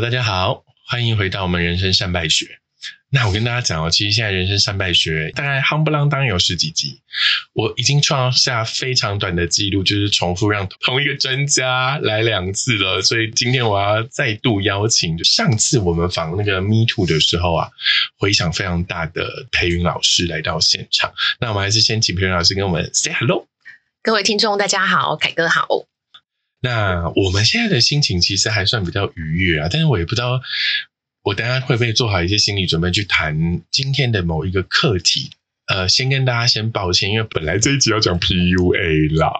大家好，欢迎回到我们人生善败学。那我跟大家讲哦，其实现在人生善败学大概夯不啷当有十几集，我已经创下非常短的记录，就是重复让同一个专家来两次了。所以今天我要再度邀请，上次我们访那个 Me Too 的时候啊，回响非常大的裴云老师来到现场。那我们还是先请裴云老师跟我们 say hello。各位听众大家好，凯哥好。那我们现在的心情其实还算比较愉悦啊，但是我也不知道。我等下会不会做好一些心理准备去谈今天的某一个课题？呃，先跟大家先抱歉，因为本来这一集要讲 PUA 啦，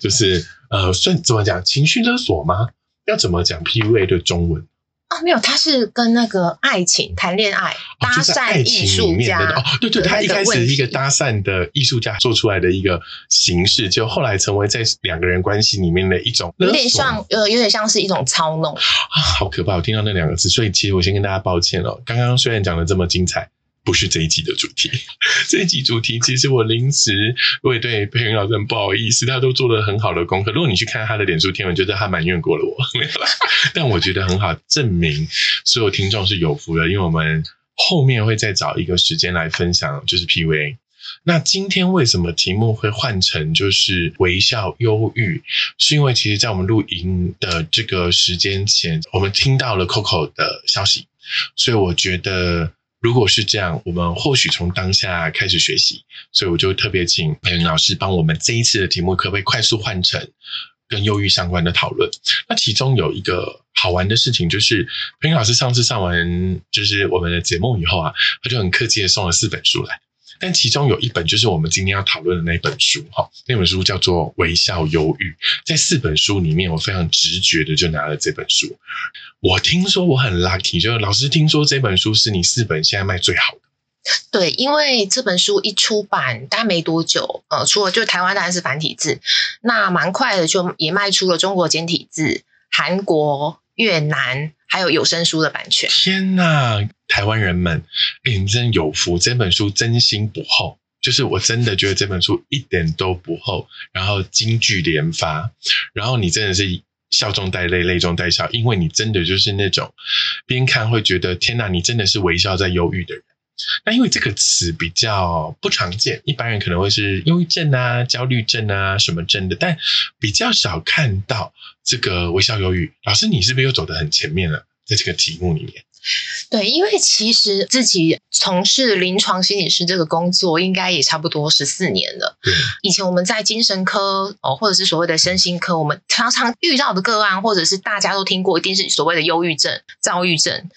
就是呃，算怎么讲情绪勒索吗？要怎么讲 PUA 的中文？哦，没有，他是跟那个爱情谈恋爱搭讪艺术家哦，对对，他一开始一个搭讪的艺术家做出来的一个形式，就后来成为在两个人关系里面的一种，有点像呃，有点像是一种操弄啊，好可怕！我听到那两个字，所以其实我先跟大家抱歉哦。刚刚虽然讲的这么精彩。不是这一集的主题，这一集主题其实我临时我也对佩云老师很不好意思，他都做了很好的功课。如果你去看他的脸书天文，觉得他埋怨过了我，没有啦。但我觉得很好，证明所有听众是有福的，因为我们后面会再找一个时间来分享，就是 PVA。那今天为什么题目会换成就是微笑忧郁？是因为其实，在我们录音的这个时间前，我们听到了 Coco 的消息，所以我觉得。如果是这样，我们或许从当下开始学习，所以我就特别请裴云老师帮我们这一次的题目，可不可以快速换成跟忧郁相关的讨论？那其中有一个好玩的事情，就是 裴云老师上次上完就是我们的节目以后啊，他就很客气的送了四本书来。但其中有一本就是我们今天要讨论的那本书，哈，那本书叫做《微笑忧郁》。在四本书里面，我非常直觉的就拿了这本书。我听说我很 lucky，就是老师听说这本书是你四本现在卖最好的。对，因为这本书一出版，大概没多久，呃，除了就台湾当然是繁体字，那蛮快的就也卖出了中国简体字、韩国、越南。还有有声书的版权。天呐，台湾人们，你真有福！这本书真心不厚，就是我真的觉得这本书一点都不厚，然后金句连发，然后你真的是笑中带泪，泪中带笑，因为你真的就是那种边看会觉得天呐，你真的是微笑在忧郁的人。那因为这个词比较不常见，一般人可能会是忧郁症啊、焦虑症啊什么症的，但比较少看到这个微笑忧郁。老师，你是不是又走得很前面了？在这个题目里面，对，因为其实自己从事临床心理师这个工作，应该也差不多十四年了。对，以前我们在精神科哦，或者是所谓的身心科，我们常常遇到的个案，或者是大家都听过，一定是所谓的忧郁症、躁郁症、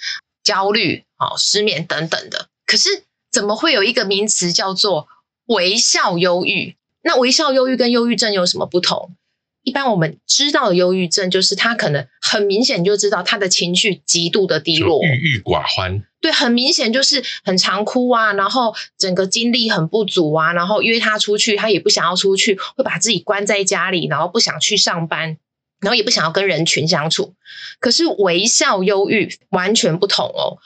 焦虑、哦失眠等等的。可是，怎么会有一个名词叫做微笑忧郁？那微笑忧郁跟忧郁症有什么不同？一般我们知道的忧郁症，就是他可能很明显就知道他的情绪极度的低落，郁郁寡欢。对，很明显就是很常哭啊，然后整个精力很不足啊，然后约他出去，他也不想要出去，会把自己关在家里，然后不想去上班，然后也不想要跟人群相处。可是微笑忧郁完全不同哦。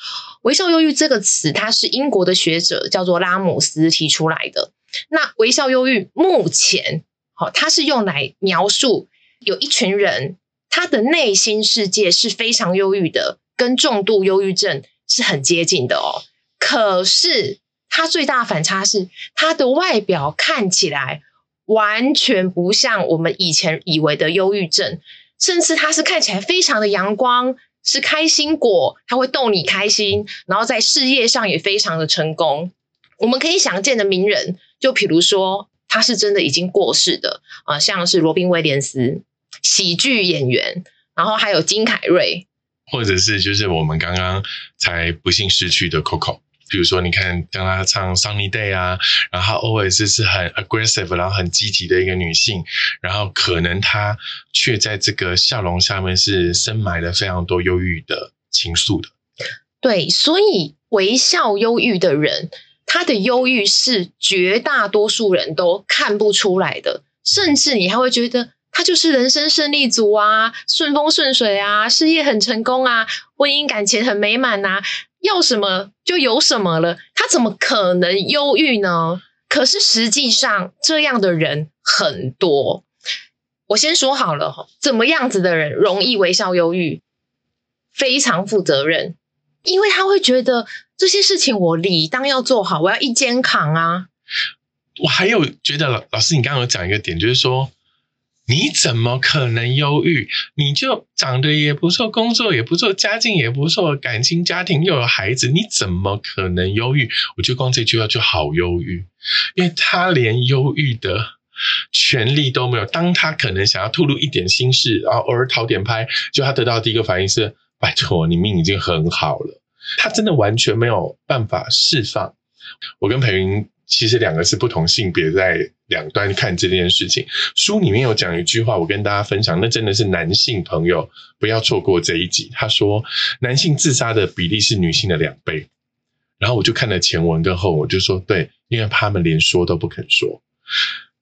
微笑忧郁这个词，它是英国的学者叫做拉姆斯提出来的。那微笑忧郁目前，好，它是用来描述有一群人，他的内心世界是非常忧郁的，跟重度忧郁症是很接近的哦。可是，它最大反差是，他的外表看起来完全不像我们以前以为的忧郁症，甚至他是看起来非常的阳光。是开心果，他会逗你开心，然后在事业上也非常的成功。我们可以想见的名人，就比如说他是真的已经过世的啊，像是罗宾威廉斯，喜剧演员，然后还有金凯瑞，或者是就是我们刚刚才不幸失去的 Coco。比如说，你看，当她唱《Sunny Day》啊，然后 always 是很 aggressive，然后很积极的一个女性，然后可能她却在这个笑容下面是深埋了非常多忧郁的情愫的。对，所以微笑忧郁的人，他的忧郁是绝大多数人都看不出来的，甚至你还会觉得他就是人生胜利组啊，顺风顺水啊，事业很成功啊，婚姻感情很美满呐。要什么就有什么了，他怎么可能忧郁呢？可是实际上这样的人很多。我先说好了哈，怎么样子的人容易微笑忧郁？非常负责任，因为他会觉得这些事情我理当要做好，我要一肩扛啊。我还有觉得老老师，你刚刚有讲一个点，就是说你怎么可能忧郁？你就长得也不错，工作也不错，家境也不错，感情家庭又有孩子，你怎么可能忧郁？我觉得光这句话就好忧郁，因为他连忧郁的权利都没有。当他可能想要吐露一点心事，然后偶尔讨点拍，就他得到第一个反应是：拜托，你命已经很好了。他真的完全没有办法释放。我跟裴云。其实两个是不同性别，在两端看这件事情。书里面有讲一句话，我跟大家分享，那真的是男性朋友不要错过这一集。他说，男性自杀的比例是女性的两倍。然后我就看了前文跟后，我就说，对，因为他们连说都不肯说，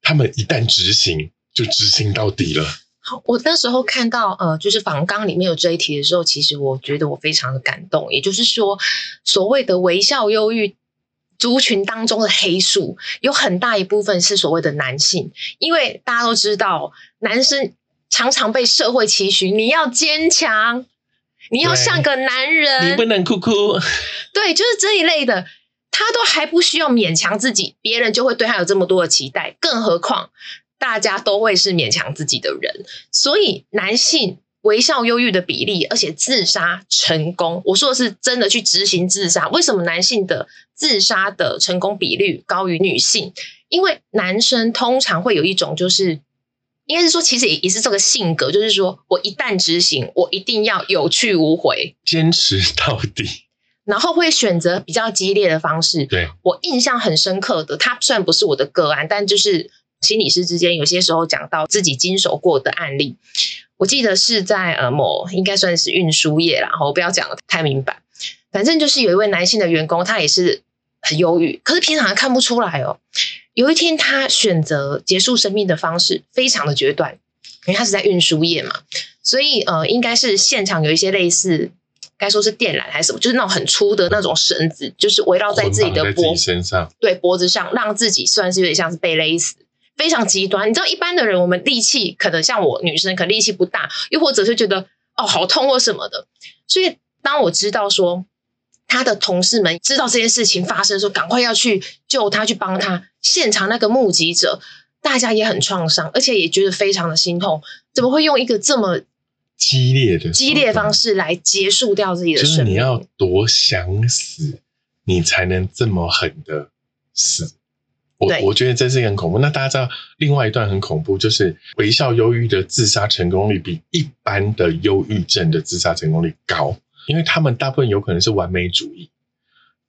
他们一旦执行就执行到底了。好，我那时候看到呃，就是访纲里面有这一题的时候，其实我觉得我非常的感动。也就是说，所谓的微笑忧郁。族群当中的黑数有很大一部分是所谓的男性，因为大家都知道，男生常常被社会期许你要坚强，你要像个男人，你不能哭哭。对，就是这一类的，他都还不需要勉强自己，别人就会对他有这么多的期待，更何况大家都会是勉强自己的人，所以男性。微笑忧郁的比例，而且自杀成功，我说的是真的去执行自杀。为什么男性的自杀的成功比率高于女性？因为男生通常会有一种，就是应该是说，其实也也是这个性格，就是说我一旦执行，我一定要有去无回，坚持到底，然后会选择比较激烈的方式。对我印象很深刻的，他虽然不是我的个案，但就是心理师之间有些时候讲到自己经手过的案例。我记得是在呃某应该算是运输业啦，我不要讲的太明白。反正就是有一位男性的员工，他也是很忧郁，可是平常看不出来哦。有一天他选择结束生命的方式非常的决断，因为他是在运输业嘛，所以呃应该是现场有一些类似该说是电缆还是什么，就是那种很粗的那种绳子，就是围绕在自己的脖身上，对脖子上，让自己算是有点像是被勒死。非常极端，你知道，一般的人我们力气可能像我女生，可能力气不大，又或者是觉得哦好痛或什么的。所以当我知道说他的同事们知道这件事情发生，的时候赶快要去救他，去帮他。现场那个目击者，大家也很创伤，而且也觉得非常的心痛。怎么会用一个这么激烈的激烈方式来结束掉自己的生命？就是你要多想死，你才能这么狠的死。我我觉得这是很恐怖。那大家知道另外一段很恐怖，就是微笑忧郁的自杀成功率比一般的忧郁症的自杀成功率高，因为他们大部分有可能是完美主义，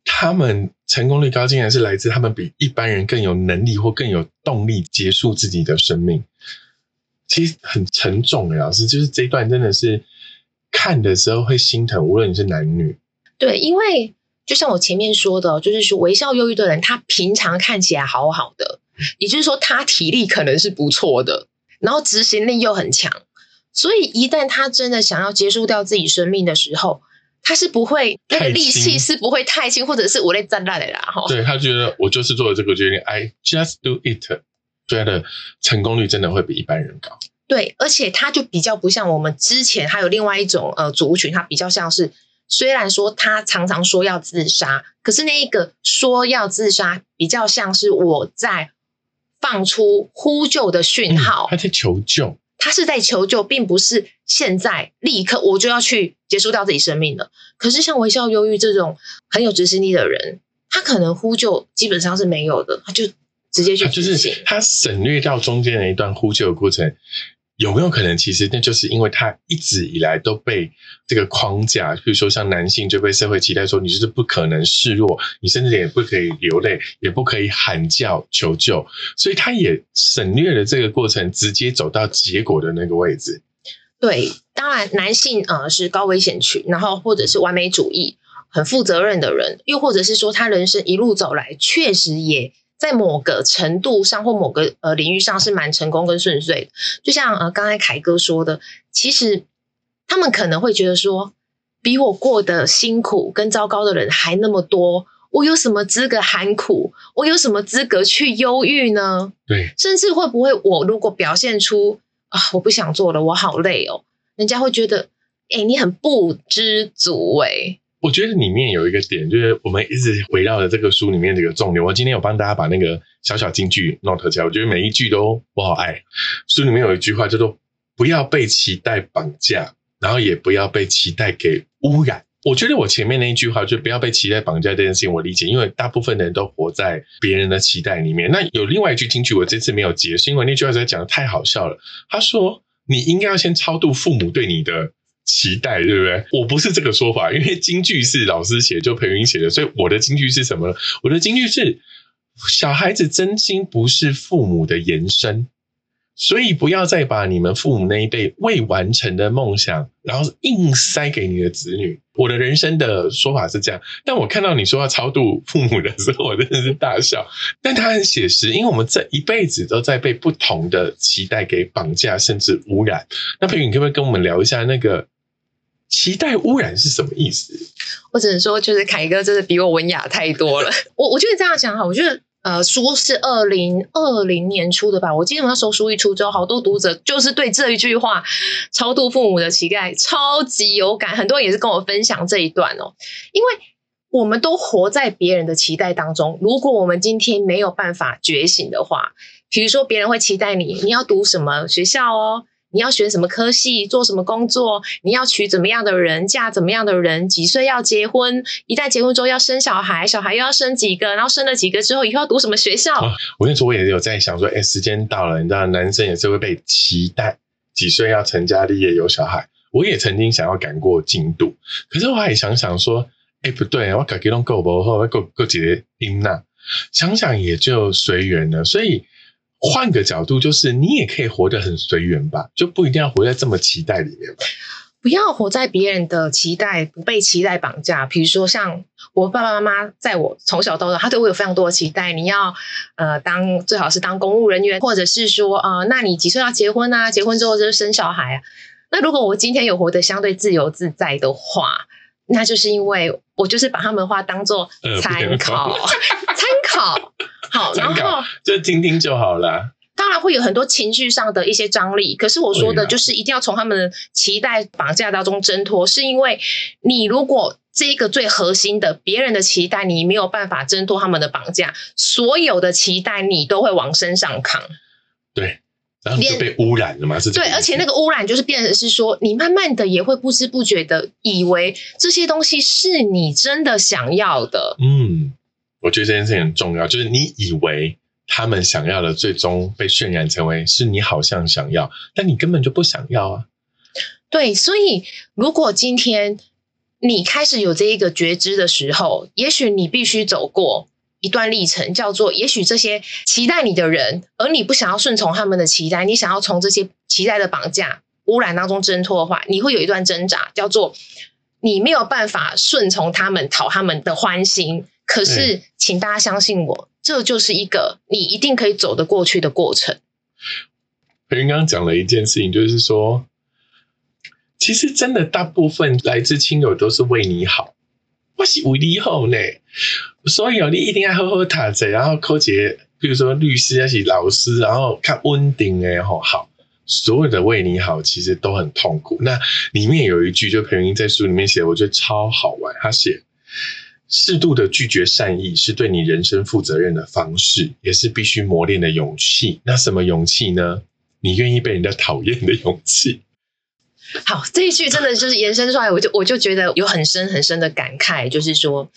他们成功率高，竟然是来自他们比一般人更有能力或更有动力结束自己的生命。其实很沉重的，老师，就是这一段真的是看的时候会心疼，无论你是男女。对，因为。就像我前面说的，就是说微笑忧郁的人，他平常看起来好好的，也就是说他体力可能是不错的，然后执行力又很强，所以一旦他真的想要结束掉自己生命的时候，他是不会那个力气是不会太轻，或者是我累站烂的啦。哈，对他觉得我就是做了这个决定，I just do it，所以他的成功率真的会比一般人高。对，而且他就比较不像我们之前还有另外一种呃族群，他比较像是。虽然说他常常说要自杀，可是那一个说要自杀，比较像是我在放出呼救的讯号，他在求救，他是在求救，并不是现在立刻我就要去结束掉自己生命了。可是像微笑忧郁这种很有执行力的人，他可能呼救基本上是没有的，他就直接去就是他省略掉中间的一段呼救的过程。有没有可能，其实那就是因为他一直以来都被这个框架，比如说像男性就被社会期待说，你就是不可能示弱，你甚至也不可以流泪，也不可以喊叫求救，所以他也省略了这个过程，直接走到结果的那个位置。对，当然男性呃是高危险群，然后或者是完美主义、很负责任的人，又或者是说他人生一路走来确实也。在某个程度上或某个呃领域上是蛮成功跟顺遂的，就像呃刚才凯哥说的，其实他们可能会觉得说，比我过得辛苦跟糟糕的人还那么多，我有什么资格喊苦？我有什么资格去忧郁呢？对，甚至会不会我如果表现出啊我不想做了，我好累哦，人家会觉得哎、你很不知足哎、我觉得里面有一个点，就是我们一直围绕着这个书里面这个重点。我今天有帮大家把那个小小金句 note 起来，我觉得每一句都我好爱。书里面有一句话叫做“不要被期待绑架，然后也不要被期待给污染”。我觉得我前面那一句话，就不要被期待绑架这件事情，我理解，因为大部分人都活在别人的期待里面。那有另外一句金句，我这次没有截，是因为那句话实在讲的太好笑了。他说：“你应该要先超度父母对你的期待，对不对？”我不是这个说法，因为京剧是老师写，就裴云写的，所以我的京剧是什么呢？我的京剧是：小孩子真心不是父母的延伸。所以不要再把你们父母那一辈未完成的梦想，然后硬塞给你的子女。我的人生的说法是这样，但我看到你说要超度父母的时候，我真的是大笑。但它很写实，因为我们这一辈子都在被不同的期待给绑架，甚至污染。那裴宇，你可不可以跟我们聊一下那个期待污染是什么意思？我只能说，就是凯哥真的比我文雅太多了。我我觉得这样想哈，我觉得呃，书是二零二零年出的吧？我记得那时候书一出之后，好多读者就是对这一句话“超度父母的期待”超级有感，很多人也是跟我分享这一段哦。因为我们都活在别人的期待当中，如果我们今天没有办法觉醒的话，比如说别人会期待你，你要读什么学校哦。你要选什么科系，做什么工作？你要娶怎么样的人，嫁怎么样的人？几岁要结婚？一旦结婚之后要生小孩，小孩又要生几个？然后生了几个之后，以后要读什么学校？我跟你说，我也有在想说，哎，时间到了，你知道，男生也是会被期待几岁要成家立业有小孩。我也曾经想要赶过进度，可是我还想想说，哎，不对，我改给弄够不后，够够几个音呐？想想也就随缘了，所以。换个角度，就是你也可以活得很随缘吧，就不一定要活在这么期待里面吧。不要活在别人的期待，不被期待绑架。比如说，像我爸爸妈妈在我从小到大，他对我有非常多的期待。你要呃当最好是当公务人员，或者是说呃，那你几岁要结婚啊？结婚之后就是生小孩啊。那如果我今天有活得相对自由自在的话，那就是因为我就是把他们的话当做参考，参考。好，然后就听听就好了。当然会有很多情绪上的一些张力，可是我说的就是一定要从他们的期待绑架当中挣脱，是因为你如果这个最核心的别人的期待，你没有办法挣脱他们的绑架，所有的期待你都会往身上扛。对。然后你就被污染了嘛？是对，而且那个污染就是变成是说，你慢慢的也会不知不觉的以为这些东西是你真的想要的。嗯。我觉得这件事情很重要，就是你以为他们想要的，最终被渲染成为是你好像想要，但你根本就不想要啊。对，所以如果今天你开始有这一个觉知的时候，也许你必须走过一段历程，叫做也许这些期待你的人，而你不想要顺从他们的期待，你想要从这些期待的绑架、污染当中挣脱的话，你会有一段挣扎，叫做你没有办法顺从他们，讨他们的欢心。可是，请大家相信我，这就是一个你一定可以走得过去的过程。培云刚刚讲了一件事情，就是说，其实真的大部分来自亲友都是为你好，我是为你好呢。所以哦，你一定要好好读册，然后考节，比如说律师还是老师，然后看稳定哎吼好。所有的为你好，其实都很痛苦。那里面有一句，就裴云在书里面写，我觉得超好玩。他写。适度的拒绝善意是对你人生负责任的方式，也是必须磨练的勇气。那什么勇气呢？你愿意被人家讨厌的勇气。好，这一句真的就是延伸出来，我就我就觉得有很深很深的感慨，就是说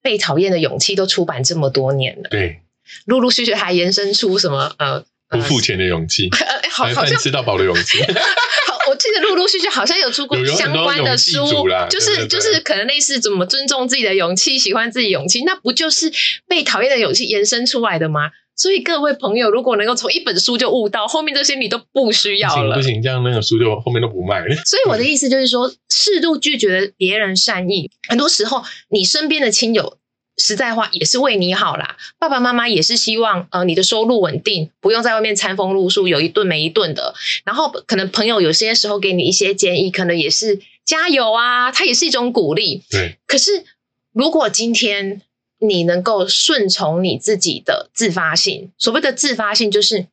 被讨厌的勇气都出版这么多年了，对，陆陆续续还延伸出什么呃不付钱的勇气，呃，好白好像饭吃到饱的勇气。陆陆续续好像有出过相关的书，就是就是可能类似怎么尊重自己的勇气，喜欢自己勇气，那不就是被讨厌的勇气延伸出来的吗？所以各位朋友，如果能够从一本书就悟到，后面这些你都不需要了行不。行，这样那个书就后面都不卖了。所以我的意思就是说，适度拒绝别人善意，很多时候你身边的亲友。实在话也是为你好啦，爸爸妈妈也是希望呃你的收入稳定，不用在外面餐风露宿，有一顿没一顿的。然后可能朋友有些时候给你一些建议，可能也是加油啊，它也是一种鼓励。对，可是如果今天你能够顺从你自己的自发性，所谓的自发性就是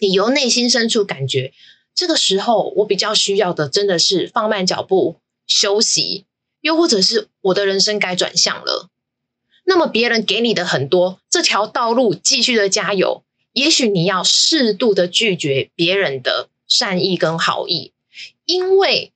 你由内心深处感觉，这个时候我比较需要的真的是放慢脚步，休息，又或者是我的人生该转向了。那么别人给你的很多，这条道路继续的加油。也许你要适度的拒绝别人的善意跟好意，因为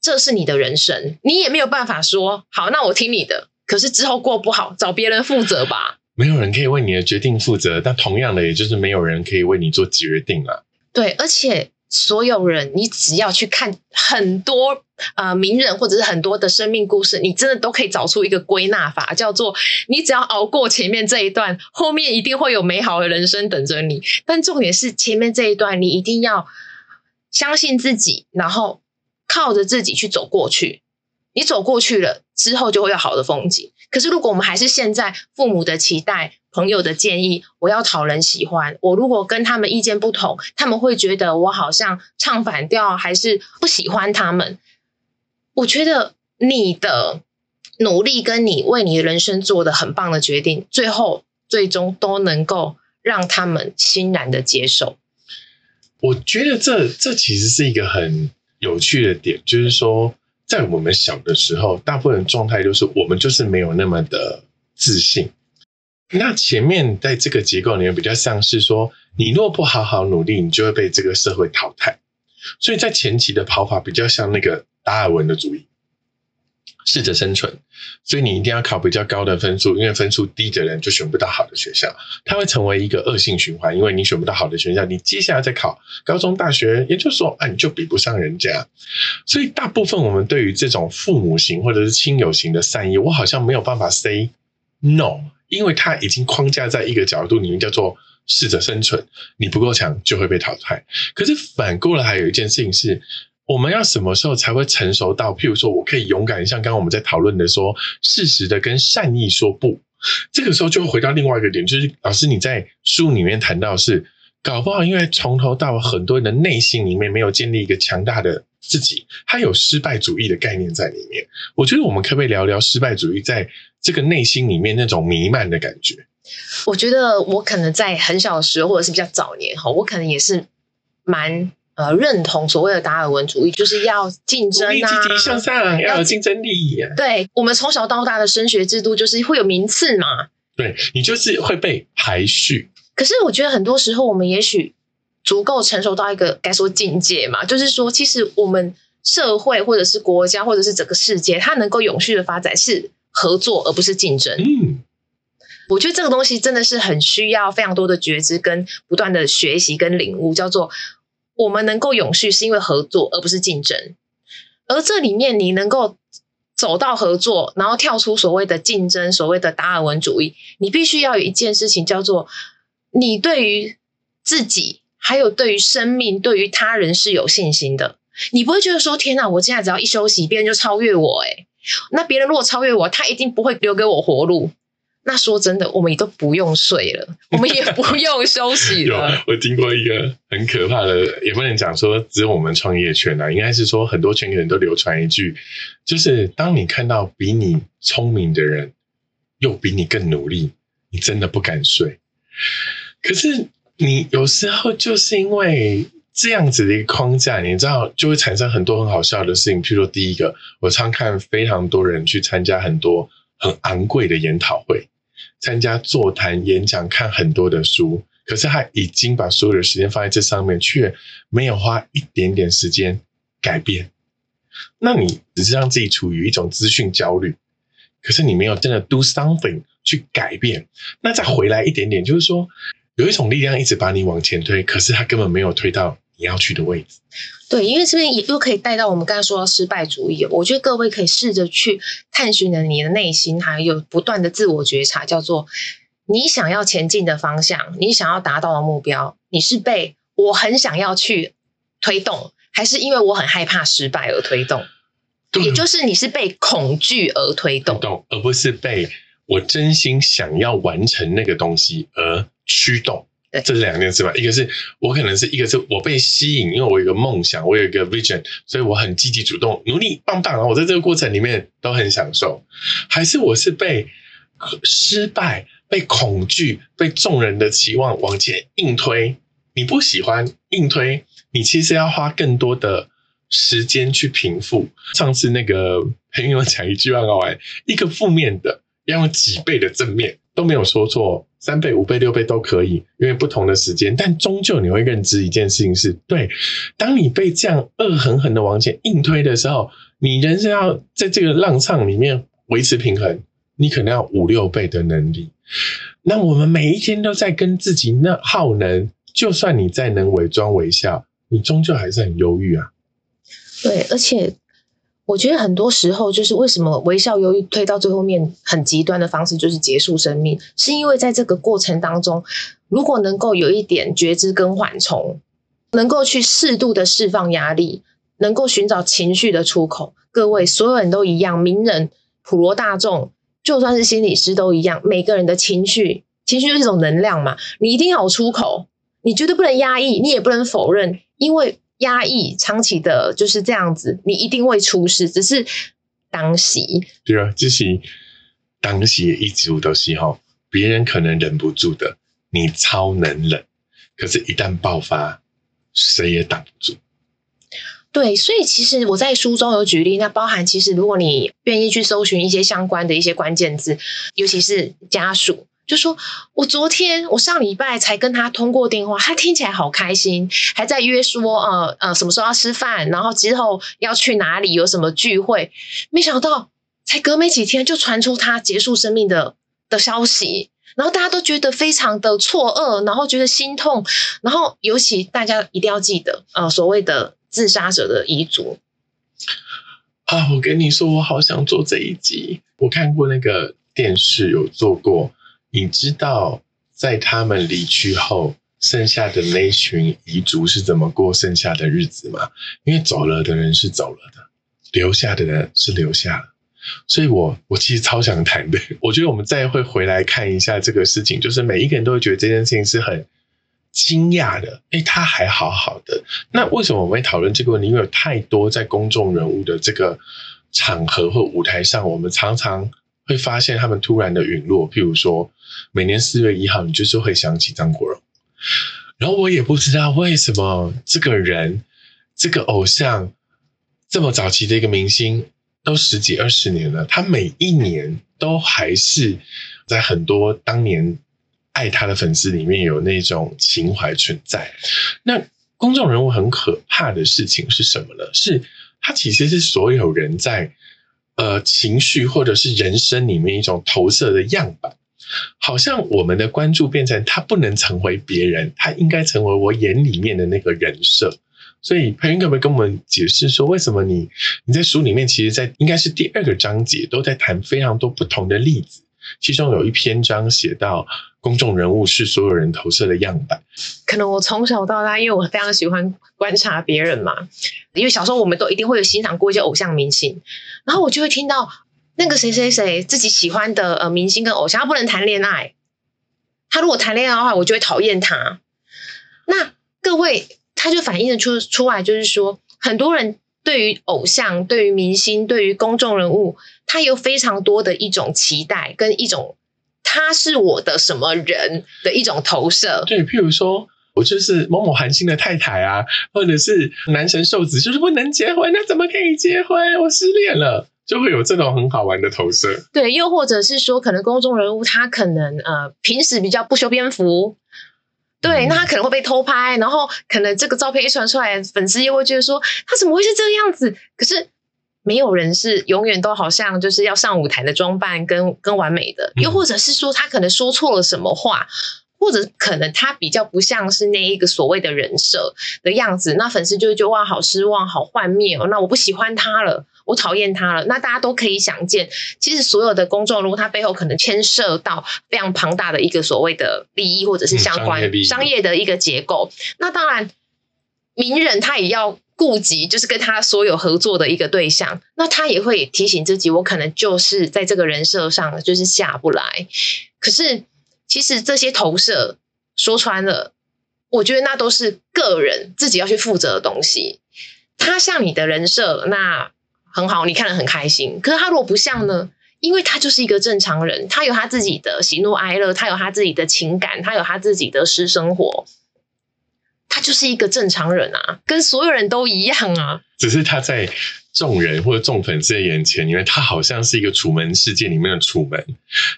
这是你的人生，你也没有办法说好，那我听你的。可是之后过不好，找别人负责吧。没有人可以为你的决定负责，但同样的，也就是没有人可以为你做决定了。对，而且。所有人，你只要去看很多呃名人或者是很多的生命故事，你真的都可以找出一个归纳法，叫做你只要熬过前面这一段，后面一定会有美好的人生等着你。但重点是前面这一段，你一定要相信自己，然后靠着自己去走过去。你走过去了之后，就会有好的风景。可是如果我们还是现在父母的期待。朋友的建议，我要讨人喜欢。我如果跟他们意见不同，他们会觉得我好像唱反调，还是不喜欢他们。我觉得你的努力跟你为你的人生做的很棒的决定，最后最终都能够让他们欣然的接受。我觉得这这其实是一个很有趣的点，就是说，在我们小的时候，大部分状态就是我们就是没有那么的自信。那前面在这个结构里面比较像是说，你若不好好努力，你就会被这个社会淘汰。所以在前期的跑法比较像那个达尔文的主义，适者生存。所以你一定要考比较高的分数，因为分数低的人就选不到好的学校，它会成为一个恶性循环。因为你选不到好的学校，你接下来再考高中、大学，也就是说，啊，你就比不上人家。所以大部分我们对于这种父母型或者是亲友型的善意，我好像没有办法 say no。因为它已经框架在一个角度里面，叫做适者生存。你不够强就会被淘汰。可是反过来还有一件事情是，我们要什么时候才会成熟到，譬如说我可以勇敢，像刚刚我们在讨论的说，适时的跟善意说不。这个时候就会回到另外一个点，就是老师你在书里面谈到是，搞不好因为从头到很多人的内心里面没有建立一个强大的自己，他有失败主义的概念在里面。我觉得我们可不可以聊聊失败主义在？这个内心里面那种弥漫的感觉，我觉得我可能在很小的时候，或者是比较早年哈，我可能也是蛮呃认同所谓的达尔文主义，就是要竞争啊，积极向上，要有竞争力。对，我们从小到大的升学制度就是会有名次嘛，对你就是会被排序。可是我觉得很多时候，我们也许足够成熟到一个该说境界嘛，就是说，其实我们社会或者是国家或者是整个世界，它能够永续的发展是。合作而不是竞争。嗯，我觉得这个东西真的是很需要非常多的觉知跟不断的学习跟领悟。叫做我们能够永续，是因为合作而不是竞争。而这里面你能够走到合作，然后跳出所谓的竞争，所谓的达尔文主义，你必须要有一件事情叫做你对于自己，还有对于生命，对于他人是有信心的。你不会觉得说天哪，我现在只要一休息，别人就超越我，诶那别人如果超越我，他一定不会留给我活路。那说真的，我们也都不用睡了，我们也不用休息了。我听过一个很可怕的，也不能讲说只有我们创业圈啊，应该是说很多圈的人都流传一句，就是当你看到比你聪明的人又比你更努力，你真的不敢睡。可是你有时候就是因为。这样子的一个框架，你知道就会产生很多很好笑的事情。譬如说，第一个，我常看非常多人去参加很多很昂贵的研讨会，参加座谈演讲，看很多的书，可是他已经把所有的时间放在这上面，却没有花一点点时间改变。那你只是让自己处于一种资讯焦虑，可是你没有真的 do something 去改变。那再回来一点点，就是说有一种力量一直把你往前推，可是他根本没有推到。你要去的位置，对，因为这边也又可以带到我们刚才说到失败主义。我觉得各位可以试着去探寻的你的内心，还有不断的自我觉察，叫做你想要前进的方向，你想要达到的目标，你是被我很想要去推动，还是因为我很害怕失败而推动？也就是你是被恐惧而推动，而不是被我真心想要完成那个东西而驱动。这是两件事吧？一个是我可能是一个是我被吸引，因为我有一个梦想，我有一个 vision，所以我很积极主动努力，棒棒啊！我在这个过程里面都很享受。还是我是被失败、被恐惧、被众人的期望往前硬推？你不喜欢硬推，你其实要花更多的时间去平复。上次那个朋友讲一句话很好玩，一个负面的要用几倍的正面都没有说错，三倍、五倍、六倍都可以，因为不同的时间，但终究你会认知一件事情是对，当你被这样恶狠狠的往前硬推的时候，你人生要在这个浪唱里面维持平衡，你可能要五六倍的能力。那我们每一天都在跟自己那耗能，就算你再能伪装微笑，你终究还是很忧郁啊。对，而且我觉得很多时候就是为什么微笑忧郁推到最后面很极端的方式就是结束生命，是因为在这个过程当中，如果能够有一点觉知跟缓冲，能够去适度的释放压力，能够寻找情绪的出口。各位所有人都一样，名人、普罗大众。就算是心理师都一样，每个人的情绪，情绪就是一种能量嘛，你一定要有出口，你绝对不能压抑，你也不能否认，因为压抑长期的就是这样子，你一定会出事。只是当时，对啊，就是当喜一直都是哈，别人可能忍不住的，你超能忍，可是，一旦爆发，谁也挡不住。对，所以其实我在书中有举例，那包含其实如果你愿意去搜寻一些相关的一些关键字，尤其是家属，就说我昨天我上礼拜才跟他通过电话，他听起来好开心，还在约说呃呃什么时候要吃饭，然后之后要去哪里有什么聚会，没想到才隔没几天就传出他结束生命的的消息，然后大家都觉得非常的错愕，然后觉得心痛，然后尤其大家一定要记得呃所谓的。自杀者的遗嘱啊！我跟你说，我好想做这一集。我看过那个电视有做过。你知道，在他们离去后，剩下的那群遗族是怎么过剩下的日子吗？因为走了的人是走了的，留下的人是留下了。所以，我我其实超想谈的。我觉得我们再会回来看一下这个事情，就是每一个人都会觉得这件事情是很。惊讶的，哎，他还好好的。那为什么我们会讨论这个问题？因为有太多在公众人物的这个场合或舞台上，我们常常会发现他们突然的陨落。譬如说，每年四月一号，你就是会想起张国荣。然后我也不知道为什么这个人，这个偶像，这么早期的一个明星，都十几二十年了，他每一年都还是在很多当年。爱他的粉丝里面有那种情怀存在。那公众人物很可怕的事情是什么呢？是他其实是所有人在呃情绪或者是人生里面一种投射的样板。好像我们的关注变成他不能成为别人，他应该成为我眼里面的那个人设。所以潘云可不可以跟我们解释说，为什么你你在书里面，其实，在应该是第二个章节都在谈非常多不同的例子，其中有一篇章写到。公众人物是所有人投射的样板。可能我从小到大，因为我非常喜欢观察别人嘛。因为小时候我们都一定会有欣赏过一些偶像明星，然后我就会听到那个谁谁谁自己喜欢的呃明星跟偶像，他不能谈恋爱。他如果谈恋爱的话，我就会讨厌他。那各位，他就反映的出出来，就是说很多人对于偶像、对于明星、对于公众人物，他有非常多的一种期待跟一种。他是我的什么人的一种投射？对，譬如说我就是某某韩星的太太啊，或者是男神瘦子，就是不能结婚，那怎么可以结婚？我失恋了，就会有这种很好玩的投射。对，又或者是说，可能公众人物他可能呃平时比较不修边幅，对，那他可能会被偷拍，然后可能这个照片一传出来，粉丝又会觉得说他怎么会是这个样子？可是。没有人是永远都好像就是要上舞台的装扮跟跟完美的，又或者是说他可能说错了什么话，或者可能他比较不像是那一个所谓的人设的样子，那粉丝就会觉得哇，好失望，好幻灭哦，那我不喜欢他了，我讨厌他了。那大家都可以想见，其实所有的公众如果，他背后可能牵涉到非常庞大的一个所谓的利益，或者是相关商业的一个结构。那当然，名人他也要。顾及就是跟他所有合作的一个对象，那他也会提醒自己，我可能就是在这个人设上就是下不来。可是其实这些投射说穿了，我觉得那都是个人自己要去负责的东西。他像你的人设，那很好，你看得很开心。可是他如果不像呢？因为他就是一个正常人，他有他自己的喜怒哀乐，他有他自己的情感，他有他自己的私生活。他就是一个正常人啊，跟所有人都一样啊。只是他在众人或者众粉丝的眼前，因为他好像是一个楚门世界里面的楚门，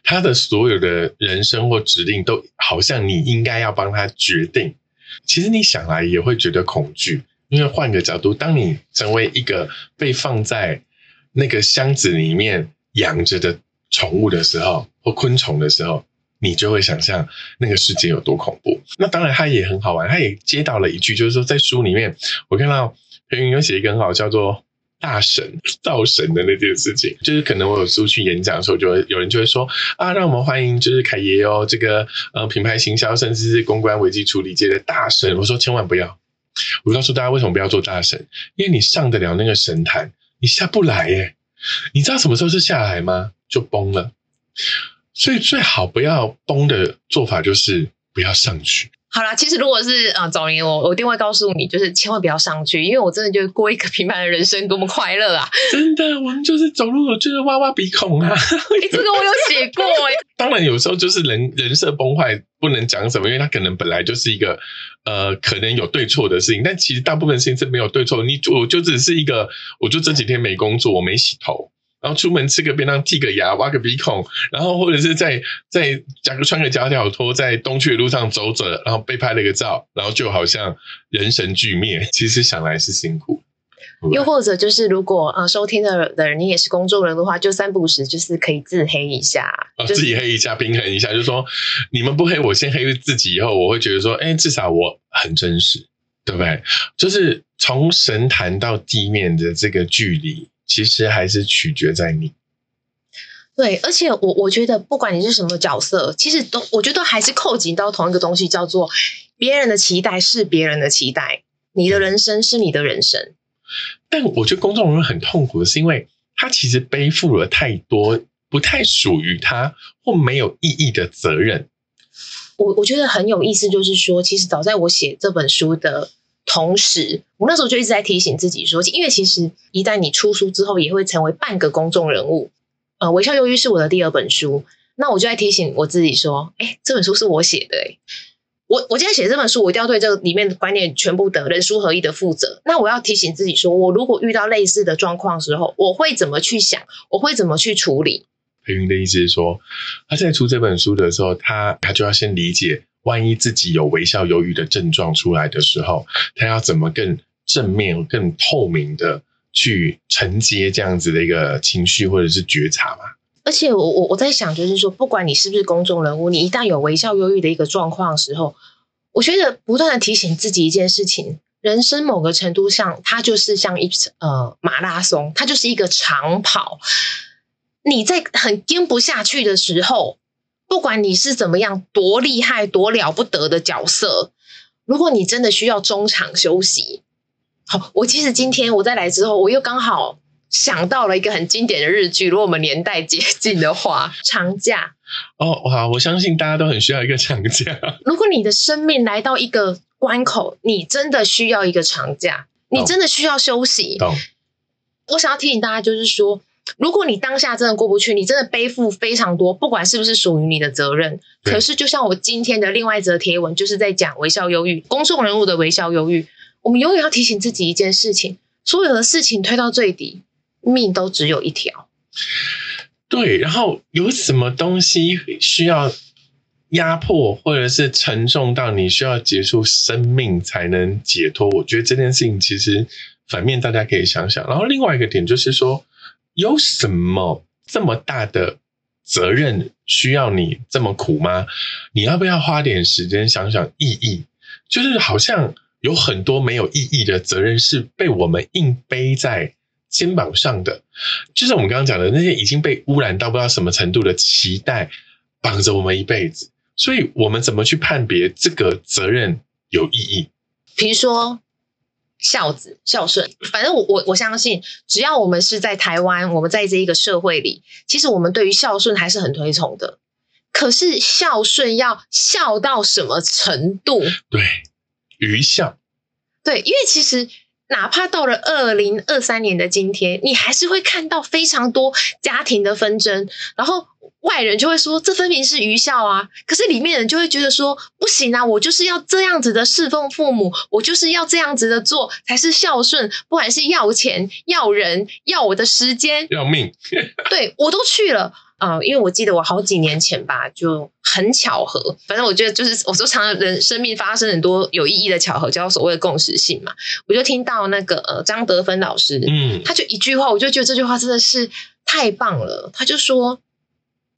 他的所有的人生或指令都好像你应该要帮他决定。其实你想来也会觉得恐惧，因为换个角度，当你成为一个被放在那个箱子里面养着的宠物的时候，或昆虫的时候，你就会想象那个世界有多恐怖。那当然，他也很好玩，他也接到了一句，就是说在书里面，我看到裴云有写一个很好，叫做“大神造神”的那件事情，就是可能我有出去演讲的时候，就会有人就会说啊，让我们欢迎就是凯爷哦，这个呃品牌行销甚至是公关危机处理界的大神。我说千万不要，我告诉大家为什么不要做大神，因为你上得了那个神坛，你下不来耶。你知道什么时候是下来吗？就崩了。所以最好不要崩的做法就是不要上去。好啦，其实如果是呃早年我我一定会告诉你，就是千万不要上去，因为我真的就是过一个平凡的人生多么快乐啊！真的，我们就是走路就是挖挖鼻孔啊。哎，这个我有写过 哎。当然有时候就是人人设崩坏，不能讲什么，因为他可能本来就是一个呃可能有对错的事情，但其实大部分事情是没有对错。你我就只是一个，我就这几天没工作，我没洗头。然后出门吃个便当，剔个牙，挖个鼻孔，然后或者是在在假如穿个假脚拖，在东区的路上走着，然后被拍了个照，然后就好像人神俱灭。其实想来是辛苦。又或者就是，如果呃收听的的人你也是公众人的话，就三不五时就是可以自黑一下，自己黑一下，平衡一下，就是说你们不黑我，先黑自己，以后我会觉得说，哎，至少我很真实，对不对？就是从神坛到地面的这个距离。其实还是取决在你。对，而且我我觉得，不管你是什么角色，其实都我觉得还是扣紧到同一个东西，叫做别人的期待是别人的期待，你的人生是你的人生。但我觉得公众人物很痛苦的是，因为他其实背负了太多不太属于他或没有意义的责任。我我觉得很有意思，就是说，其实早在我写这本书的。同时，我那时候就一直在提醒自己说，因为其实一旦你出书之后，也会成为半个公众人物。呃，微笑忧郁是我的第二本书，那我就在提醒我自己说，哎，这本书是我写的，哎，我我今天写这本书，我一定要对这个里面的观念全部的人书合一的负责。那我要提醒自己说，我如果遇到类似的状况时候，我会怎么去想，我会怎么去处理？裴云的意思是说，他在出这本书的时候，他他就要先理解。万一自己有微笑忧郁的症状出来的时候，他要怎么更正面、更透明的去承接这样子的一个情绪或者是觉察嘛？而且我我我在想，就是说，不管你是不是公众人物，你一旦有微笑忧郁的一个状况的时候，我觉得不断的提醒自己一件事情：人生某个程度上，它就是像一呃马拉松，它就是一个长跑。你在很跟不下去的时候。不管你是怎么样，多厉害、多了不得的角色，如果你真的需要中场休息，好，我其实今天我在来之后，我又刚好想到了一个很经典的日剧，如果我们年代接近的话，长假。哦，哇，我相信大家都很需要一个长假。如果你的生命来到一个关口，你真的需要一个长假，你真的需要休息。我想要提醒大家，就是说。如果你当下真的过不去，你真的背负非常多，不管是不是属于你的责任。可是，就像我今天的另外一则贴文，就是在讲微笑忧郁，公众人物的微笑忧郁。我们永远要提醒自己一件事情：所有的事情推到最底，命都只有一条。对，然后有什么东西需要压迫，或者是沉重到你需要结束生命才能解脱？我觉得这件事情其实反面，大家可以想想。然后另外一个点就是说。有什么这么大的责任需要你这么苦吗？你要不要花点时间想想意义？就是好像有很多没有意义的责任是被我们硬背在肩膀上的，就是我们刚刚讲的那些已经被污染到不知道什么程度的期待绑着我们一辈子。所以，我们怎么去判别这个责任有意义？比如说。孝子孝顺，反正我我我相信，只要我们是在台湾，我们在这一个社会里，其实我们对于孝顺还是很推崇的。可是孝顺要孝到什么程度？对，愚孝。对，因为其实哪怕到了二零二三年的今天，你还是会看到非常多家庭的纷争。然后外人就会说这分明是愚孝啊，可是里面人就会觉得说不行啊，我就是要这样子的侍奉父母，我就是要这样子的做才是孝顺，不管是要钱、要人、要我的时间、要命，对我都去了。呃，因为我记得我好几年前吧，就很巧合，反正我觉得就是我说常常人生命发生很多有意义的巧合，叫所谓的共识性嘛。我就听到那个呃张德芬老师，嗯，他就一句话，我就觉得这句话真的是太棒了。他就说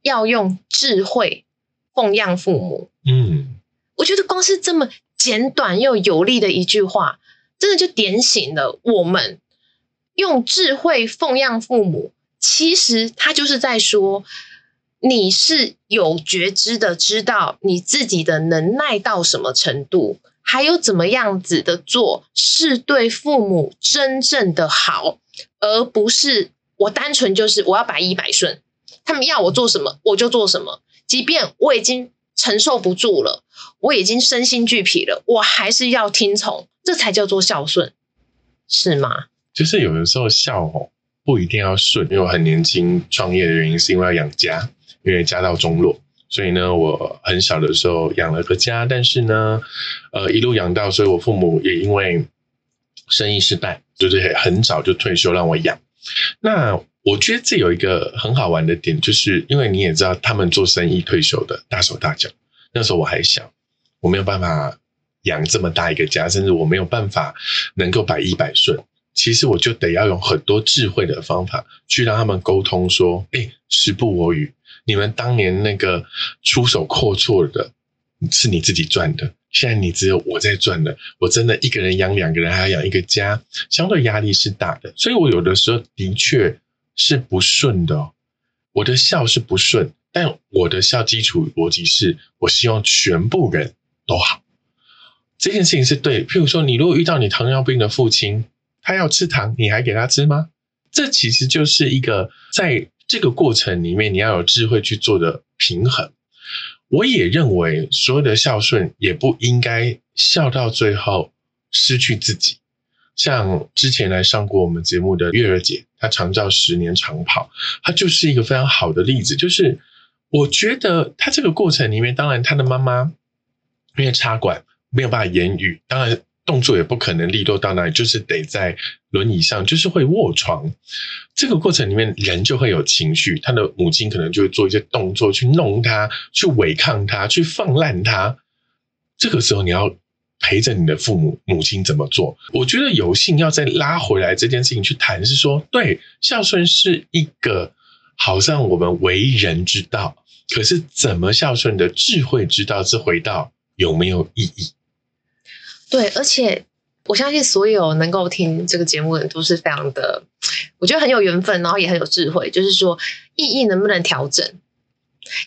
要用智慧奉养父母。嗯，我觉得光是这么简短又有力的一句话，真的就点醒了我们用智慧奉养父母。其实他就是在说，你是有觉知的，知道你自己的能耐到什么程度，还有怎么样子的做是对父母真正的好，而不是我单纯就是我要百依百顺，他们要我做什么我就做什么，即便我已经承受不住了，我已经身心俱疲了，我还是要听从，这才叫做孝顺，是吗？就是有的时候孝哦。不一定要顺，因为我很年轻创业的原因是因为要养家，因为家道中落，所以呢，我很小的时候养了个家，但是呢，呃，一路养到，所以我父母也因为生意失败，就是很早就退休让我养。那我觉得这有一个很好玩的点，就是因为你也知道，他们做生意退休的大手大脚，那时候我还小，我没有办法养这么大一个家，甚至我没有办法能够百依百顺。其实我就得要用很多智慧的方法去让他们沟通，说：“哎，时不我与，你们当年那个出手阔绰的，是你自己赚的，现在你只有我在赚了。我真的一个人养两个人，还要养一个家，相对压力是大的。所以我有的时候的确是不顺的，我的孝是不顺，但我的孝基础逻辑是我希望全部人都好。这件事情是对。譬如说，你如果遇到你糖尿病的父亲。他要吃糖，你还给他吃吗？这其实就是一个在这个过程里面，你要有智慧去做的平衡。我也认为，所有的孝顺也不应该孝到最后失去自己。像之前来上过我们节目的月儿姐，她长照十年长跑，她就是一个非常好的例子。就是我觉得她这个过程里面，当然她的妈妈因为插管没有办法言语，当然。动作也不可能利落到那里，就是得在轮椅上，就是会卧床。这个过程里面，人就会有情绪。他的母亲可能就会做一些动作去弄他，去违抗他，去放烂他。这个时候，你要陪着你的父母、母亲怎么做？我觉得有幸要再拉回来这件事情去谈，是说，对孝顺是一个好像我们为人之道，可是怎么孝顺的智慧之道，是回到有没有意义？对，而且我相信所有能够听这个节目的人都是非常的，我觉得很有缘分，然后也很有智慧。就是说，意义能不能调整？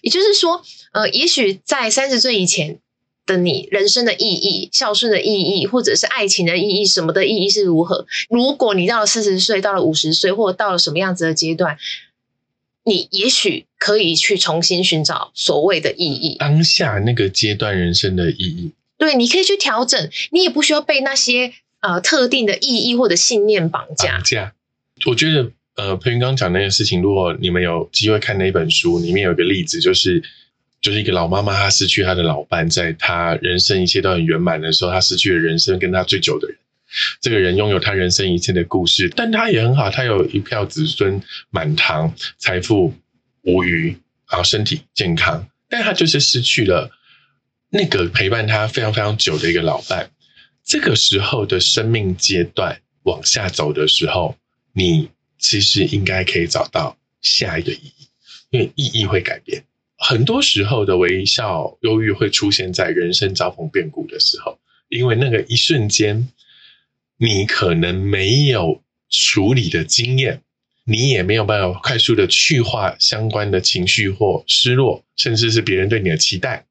也就是说，呃，也许在三十岁以前的你，人生的意义、孝顺的意义，或者是爱情的意义，什么的意义是如何？如果你到了四十岁，到了五十岁，或者到了什么样子的阶段，你也许可以去重新寻找所谓的意义，当下那个阶段人生的意义。对，你可以去调整，你也不需要被那些呃特定的意义或者信念绑架。绑架，我觉得呃，裴云刚讲那件事情，如果你们有机会看那一本书，里面有一个例子，就是就是一个老妈妈，她失去她的老伴，在她人生一切都很圆满的时候，她失去了人生跟她最久的人。这个人拥有他人生一切的故事，但他也很好，他有一票子孙满堂，财富无余，然后身体健康，但他就是失去了。那个陪伴他非常非常久的一个老伴，这个时候的生命阶段往下走的时候，你其实应该可以找到下一个意义，因为意义会改变。很多时候的微笑忧郁会出现在人生遭逢变故的时候，因为那个一瞬间，你可能没有处理的经验，你也没有办法快速的去化相关的情绪或失落，甚至是别人对你的期待。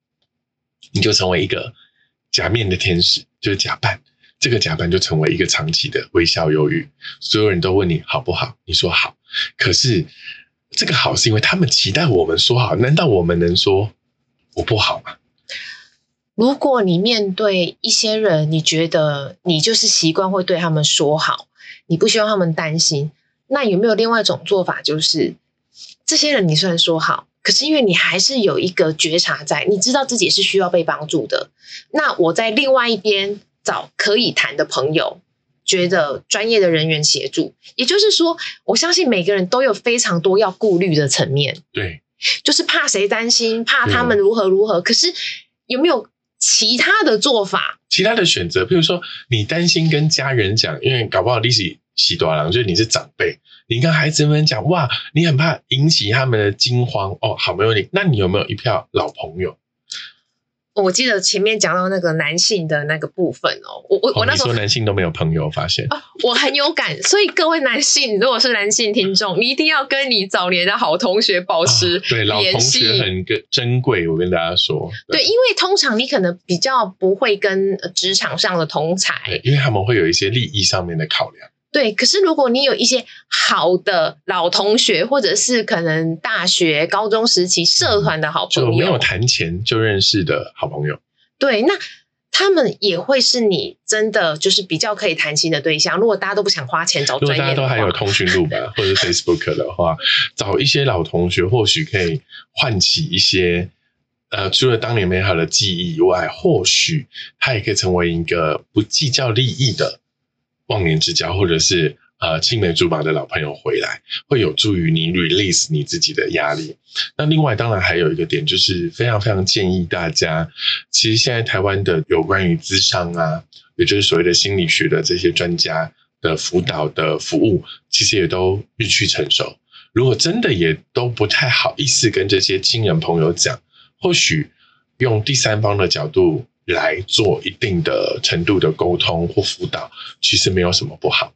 你就成为一个假面的天使，就是假扮，这个假扮就成为一个长期的微笑忧郁。所有人都问你好不好，你说好，可是这个好是因为他们期待我们说好，难道我们能说我不好吗？如果你面对一些人，你觉得你就是习惯会对他们说好，你不希望他们担心，那有没有另外一种做法，就是这些人你虽然说好，可是因为你还是有一个觉察在，你知道自己是需要被帮助的。那我在另外一边找可以谈的朋友，觉得专业的人员协助。也就是说，我相信每个人都有非常多要顾虑的层面，对，就是怕谁担心，怕他们如何如何。可是有没有其他的做法？其他的选择，譬如说你担心跟家人讲，因为搞不好利息喜多郎，就是你是长辈，你跟孩子们讲，哇，你很怕引起他们的惊慌哦。好，没问题。那你有没有一票老朋友？我记得前面讲到那个男性的那个部分哦，我我我那时候说男性都没有朋友，发现啊，我很有感。所以各位男性，如果是男性听众，你一定要跟你早年的好同学保持对老同学很珍贵。我跟大家说，对，因为通常你可能比较不会跟职场上的同才，因为他们会有一些利益上面的考量。对，可是如果你有一些好的老同学，或者是可能大学、高中时期社团的好朋友，就没有谈钱就认识的好朋友，对，那他们也会是你真的就是比较可以谈心的对象。如果大家都不想花钱找专业，大家都还有通讯录吧，或者 Facebook 的话，找一些老同学，或许可以唤起一些呃，除了当年美好的记忆以外，或许他也可以成为一个不计较利益的。忘年之交，或者是呃青梅竹马的老朋友回来，会有助于你 release 你自己的压力。那另外，当然还有一个点，就是非常非常建议大家，其实现在台湾的有关于智商啊，也就是所谓的心理学的这些专家的辅导的服务，其实也都日趋成熟。如果真的也都不太好意思跟这些亲人朋友讲，或许用第三方的角度。来做一定的程度的沟通或辅导，其实没有什么不好。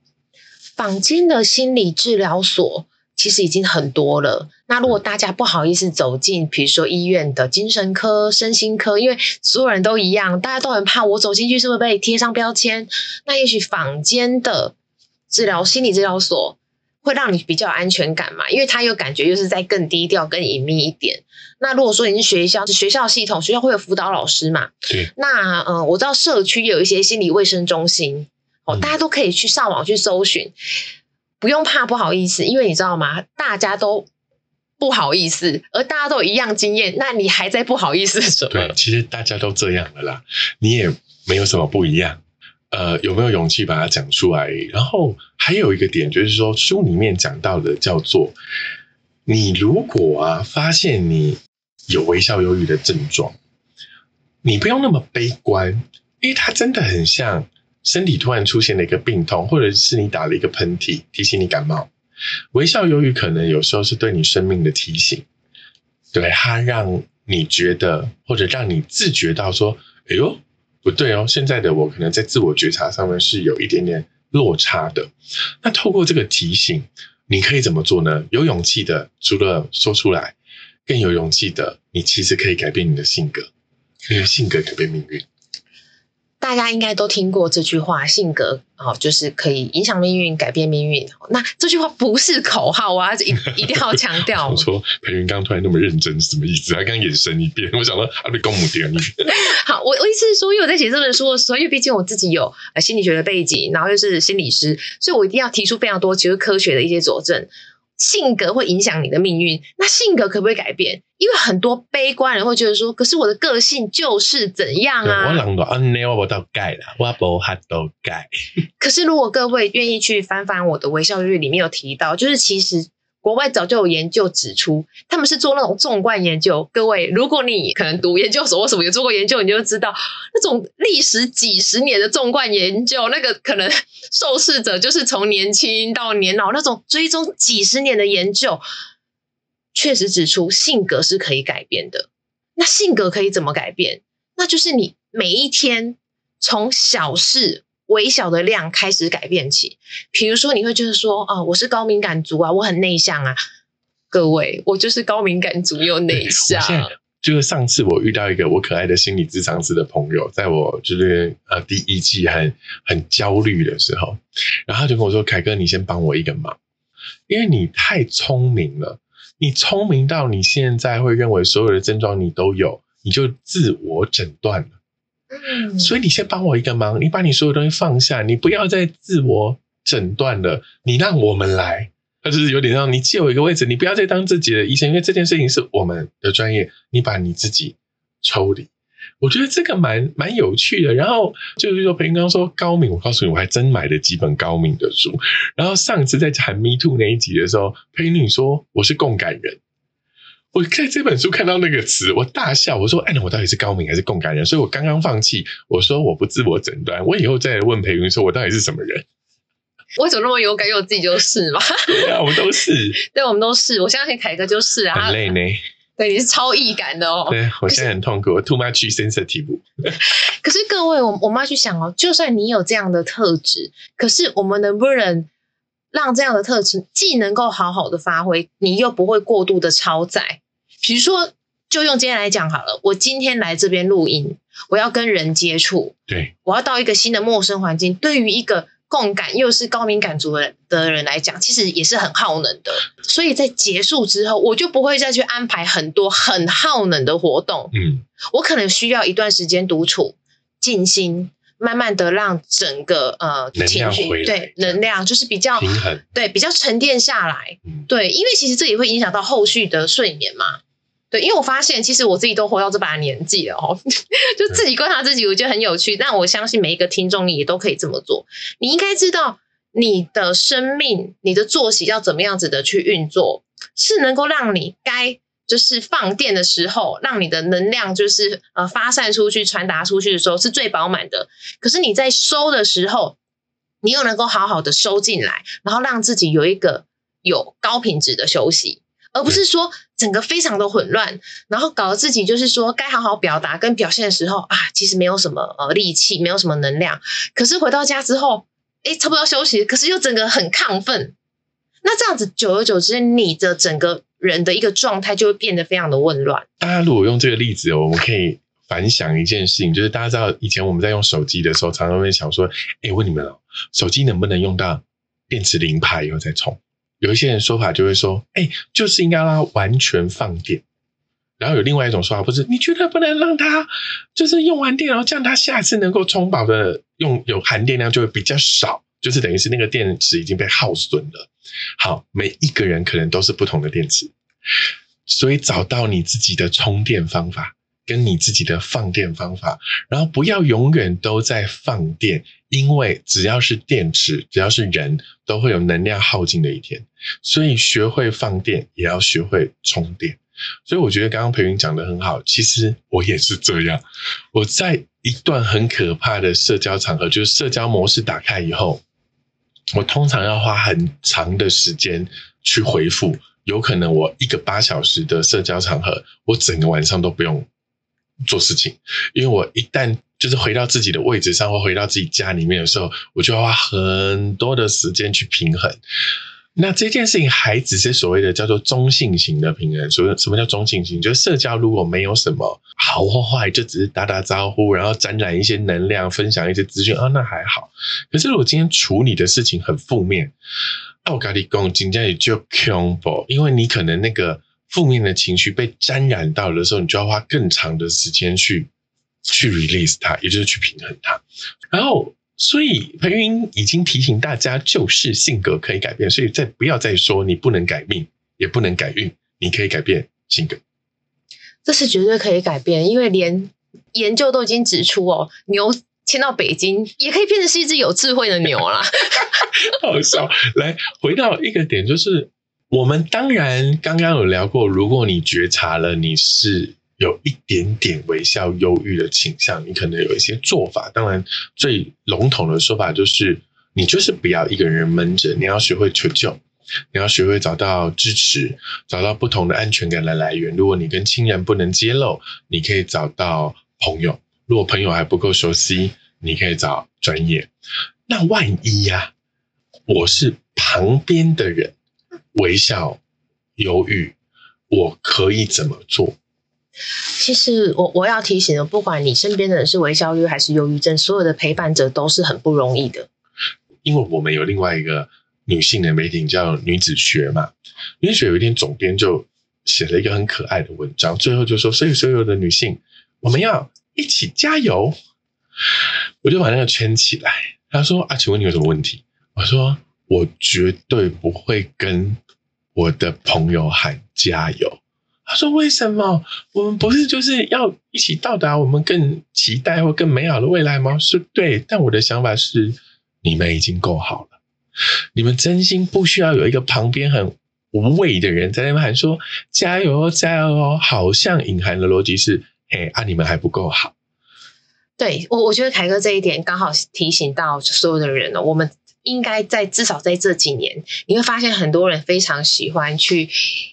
坊间的心理治疗所其实已经很多了。那如果大家不好意思走进，比如说医院的精神科、身心科，因为所有人都一样，大家都很怕我走进去是不是被贴上标签？那也许坊间的治疗心理治疗所。会让你比较有安全感嘛？因为他有感觉，就是在更低调、更隐秘一点。那如果说你是学校，是学校系统，学校会有辅导老师嘛？对。那呃，我知道社区有一些心理卫生中心，哦，大家都可以去上网去搜寻，不用怕不好意思，因为你知道吗？大家都不好意思，而大家都有一样经验，那你还在不好意思什么？对，其实大家都这样的啦，你也没有什么不一样。呃，有没有勇气把它讲出来？然后还有一个点，就是说书里面讲到的叫做，你如果啊发现你有微笑忧郁的症状，你不用那么悲观，因为它真的很像身体突然出现了一个病痛，或者是你打了一个喷嚏提醒你感冒。微笑忧郁可能有时候是对你生命的提醒，对它让你觉得或者让你自觉到说，哎呦。不对哦，现在的我可能在自我觉察上面是有一点点落差的。那透过这个提醒，你可以怎么做呢？有勇气的，除了说出来，更有勇气的，你其实可以改变你的性格，因为性格改变命运。大家应该都听过这句话，性格哦，就是可以影响命运，改变命运。那这句话不是口号啊，一 一定要强调。我说裴云刚突然那么认真是什么意思？他刚眼神一变，我想到他被公母点你。好，我我意思是说，因为我在写这本书的时候，因为毕竟我自己有呃心理学的背景，然后又是心理师，所以我一定要提出非常多其实科学的一些佐证。性格会影响你的命运，那性格可不可以改变？因为很多悲观人会觉得说，可是我的个性就是怎样啊？我人都安内我到改了，我不哈都改。可是如果各位愿意去翻翻我的微笑日里面有提到，就是其实。国外早就有研究指出，他们是做那种纵贯研究。各位，如果你可能读研究所或什么有做过研究，你就知道那种历时几十年的纵贯研究，那个可能受试者就是从年轻到年老那种追踪几十年的研究，确实指出性格是可以改变的。那性格可以怎么改变？那就是你每一天从小事。微小的量开始改变起，比如说你会觉得说，哦，我是高敏感族啊，我很内向啊。各位，我就是高敏感族又内向。就是上次我遇到一个我可爱的心理咨商师的朋友，在我就是呃第一季很很焦虑的时候，然后他就跟我说：“凯哥，你先帮我一个忙，因为你太聪明了，你聪明到你现在会认为所有的症状你都有，你就自我诊断了。”所以你先帮我一个忙，你把你所有东西放下，你不要再自我诊断了，你让我们来，他就是有点让你借我一个位置，你不要再当自己的医生，因为这件事情是我们的专业，你把你自己抽离。我觉得这个蛮蛮有趣的。然后就是说，裴云刚说高敏，我告诉你，我还真买了几本高敏的书。然后上次在谈 Me Too 那一集的时候，裴云说我是共感人。我在这本书看到那个词，我大笑。我说：“哎，那我到底是高敏还是共感人？”所以我刚刚放弃，我说我不自我诊断。我以后再问裴云说，我到底是什么人？我怎么那么有感？因为我自己就是嘛。对啊，我们都是。对，我们都是。我相信凯哥就是啊。很累呢。对，你是超易感的哦。对，我现在很痛苦，我 too much sensitive。可是各位，我我们要去想哦，就算你有这样的特质，可是我们能不能让这样的特质既能够好好的发挥，你又不会过度的超载？比如说，就用今天来讲好了。我今天来这边录音，我要跟人接触，对，我要到一个新的陌生环境。对于一个共感又是高敏感族的的人来讲，其实也是很耗能的。所以在结束之后，我就不会再去安排很多很耗能的活动。嗯，我可能需要一段时间独处、静心，慢慢的让整个呃情绪对能量就是比较平衡，对比较沉淀下来。嗯，对，因为其实这也会影响到后续的睡眠嘛。对，因为我发现其实我自己都活到这把年纪了哦，就自己观察自己，我觉得很有趣。但我相信每一个听众你也都可以这么做。你应该知道你的生命、你的作息要怎么样子的去运作，是能够让你该就是放电的时候，让你的能量就是呃发散出去、传达出去的时候是最饱满的。可是你在收的时候，你又能够好好的收进来，然后让自己有一个有高品质的休息。而不是说整个非常的混乱，然后搞得自己就是说该好好表达跟表现的时候啊，其实没有什么呃力气，没有什么能量。可是回到家之后，哎，差不多休息，可是又整个很亢奋。那这样子久而久之，你的整个人的一个状态就会变得非常的混乱。大家如果用这个例子，我们可以反想一件事情，就是大家知道以前我们在用手机的时候，常常会想说，哎，问你们哦，手机能不能用到电池零趴以后再充？有一些人说法就会说，哎，就是应该让它完全放电。然后有另外一种说法，不是你觉得不能让它就是用完电，然后这样它下次能够充饱的用有含电量就会比较少，就是等于是那个电池已经被耗损了。好，每一个人可能都是不同的电池，所以找到你自己的充电方法。跟你自己的放电方法，然后不要永远都在放电，因为只要是电池，只要是人都会有能量耗尽的一天，所以学会放电也要学会充电。所以我觉得刚刚培云讲的很好，其实我也是这样。我在一段很可怕的社交场合，就是社交模式打开以后，我通常要花很长的时间去回复，有可能我一个八小时的社交场合，我整个晚上都不用。做事情，因为我一旦就是回到自己的位置上，或回到自己家里面的时候，我就要花很多的时间去平衡。那这件事情还只是所谓的叫做中性型的平衡。所谓什么叫中性型？就是社交如果没有什么好或坏，就只是打打招呼，然后沾染一些能量，分享一些资讯啊，那还好。可是如果今天处理的事情很负面，奥咖利贡今天也就恐怖，因为你可能那个。负面的情绪被沾染到的时候，你就要花更长的时间去去 release 它，也就是去平衡它。然后，所以裴云已经提醒大家，就是性格可以改变，所以再不要再说你不能改命，也不能改运，你可以改变性格。这是绝对可以改变，因为连研究都已经指出哦，牛迁到北京也可以变成是一只有智慧的牛啦。好笑，来回到一个点，就是。我们当然刚刚有聊过，如果你觉察了你是有一点点微笑忧郁的倾向，你可能有一些做法。当然，最笼统的说法就是，你就是不要一个人闷着，你要学会求救，你要学会找到支持，找到不同的安全感的来源。如果你跟亲人不能揭露，你可以找到朋友；如果朋友还不够熟悉，你可以找专业。那万一呀，我是旁边的人。微笑，犹豫，我可以怎么做？其实我我要提醒的，不管你身边的人是微笑忧还是忧郁症，所有的陪伴者都是很不容易的。因为我们有另外一个女性的媒体叫女子学嘛，女子学有一天总编就写了一个很可爱的文章，最后就说：所有所有的女性，我们要一起加油。我就把那个圈起来。他说：啊，请问你有什么问题？我说。我绝对不会跟我的朋友喊加油。他说：“为什么？我们不是就是要一起到达我们更期待或更美好的未来吗？”是对，但我的想法是，你们已经够好了，你们真心不需要有一个旁边很无谓的人在那边喊说“加油，加油哦”，好像隐含的逻辑是：“嘿啊，你们还不够好。”对我，我觉得凯哥这一点刚好提醒到所有的人了，我们。应该在至少在这几年，你会发现很多人非常喜欢去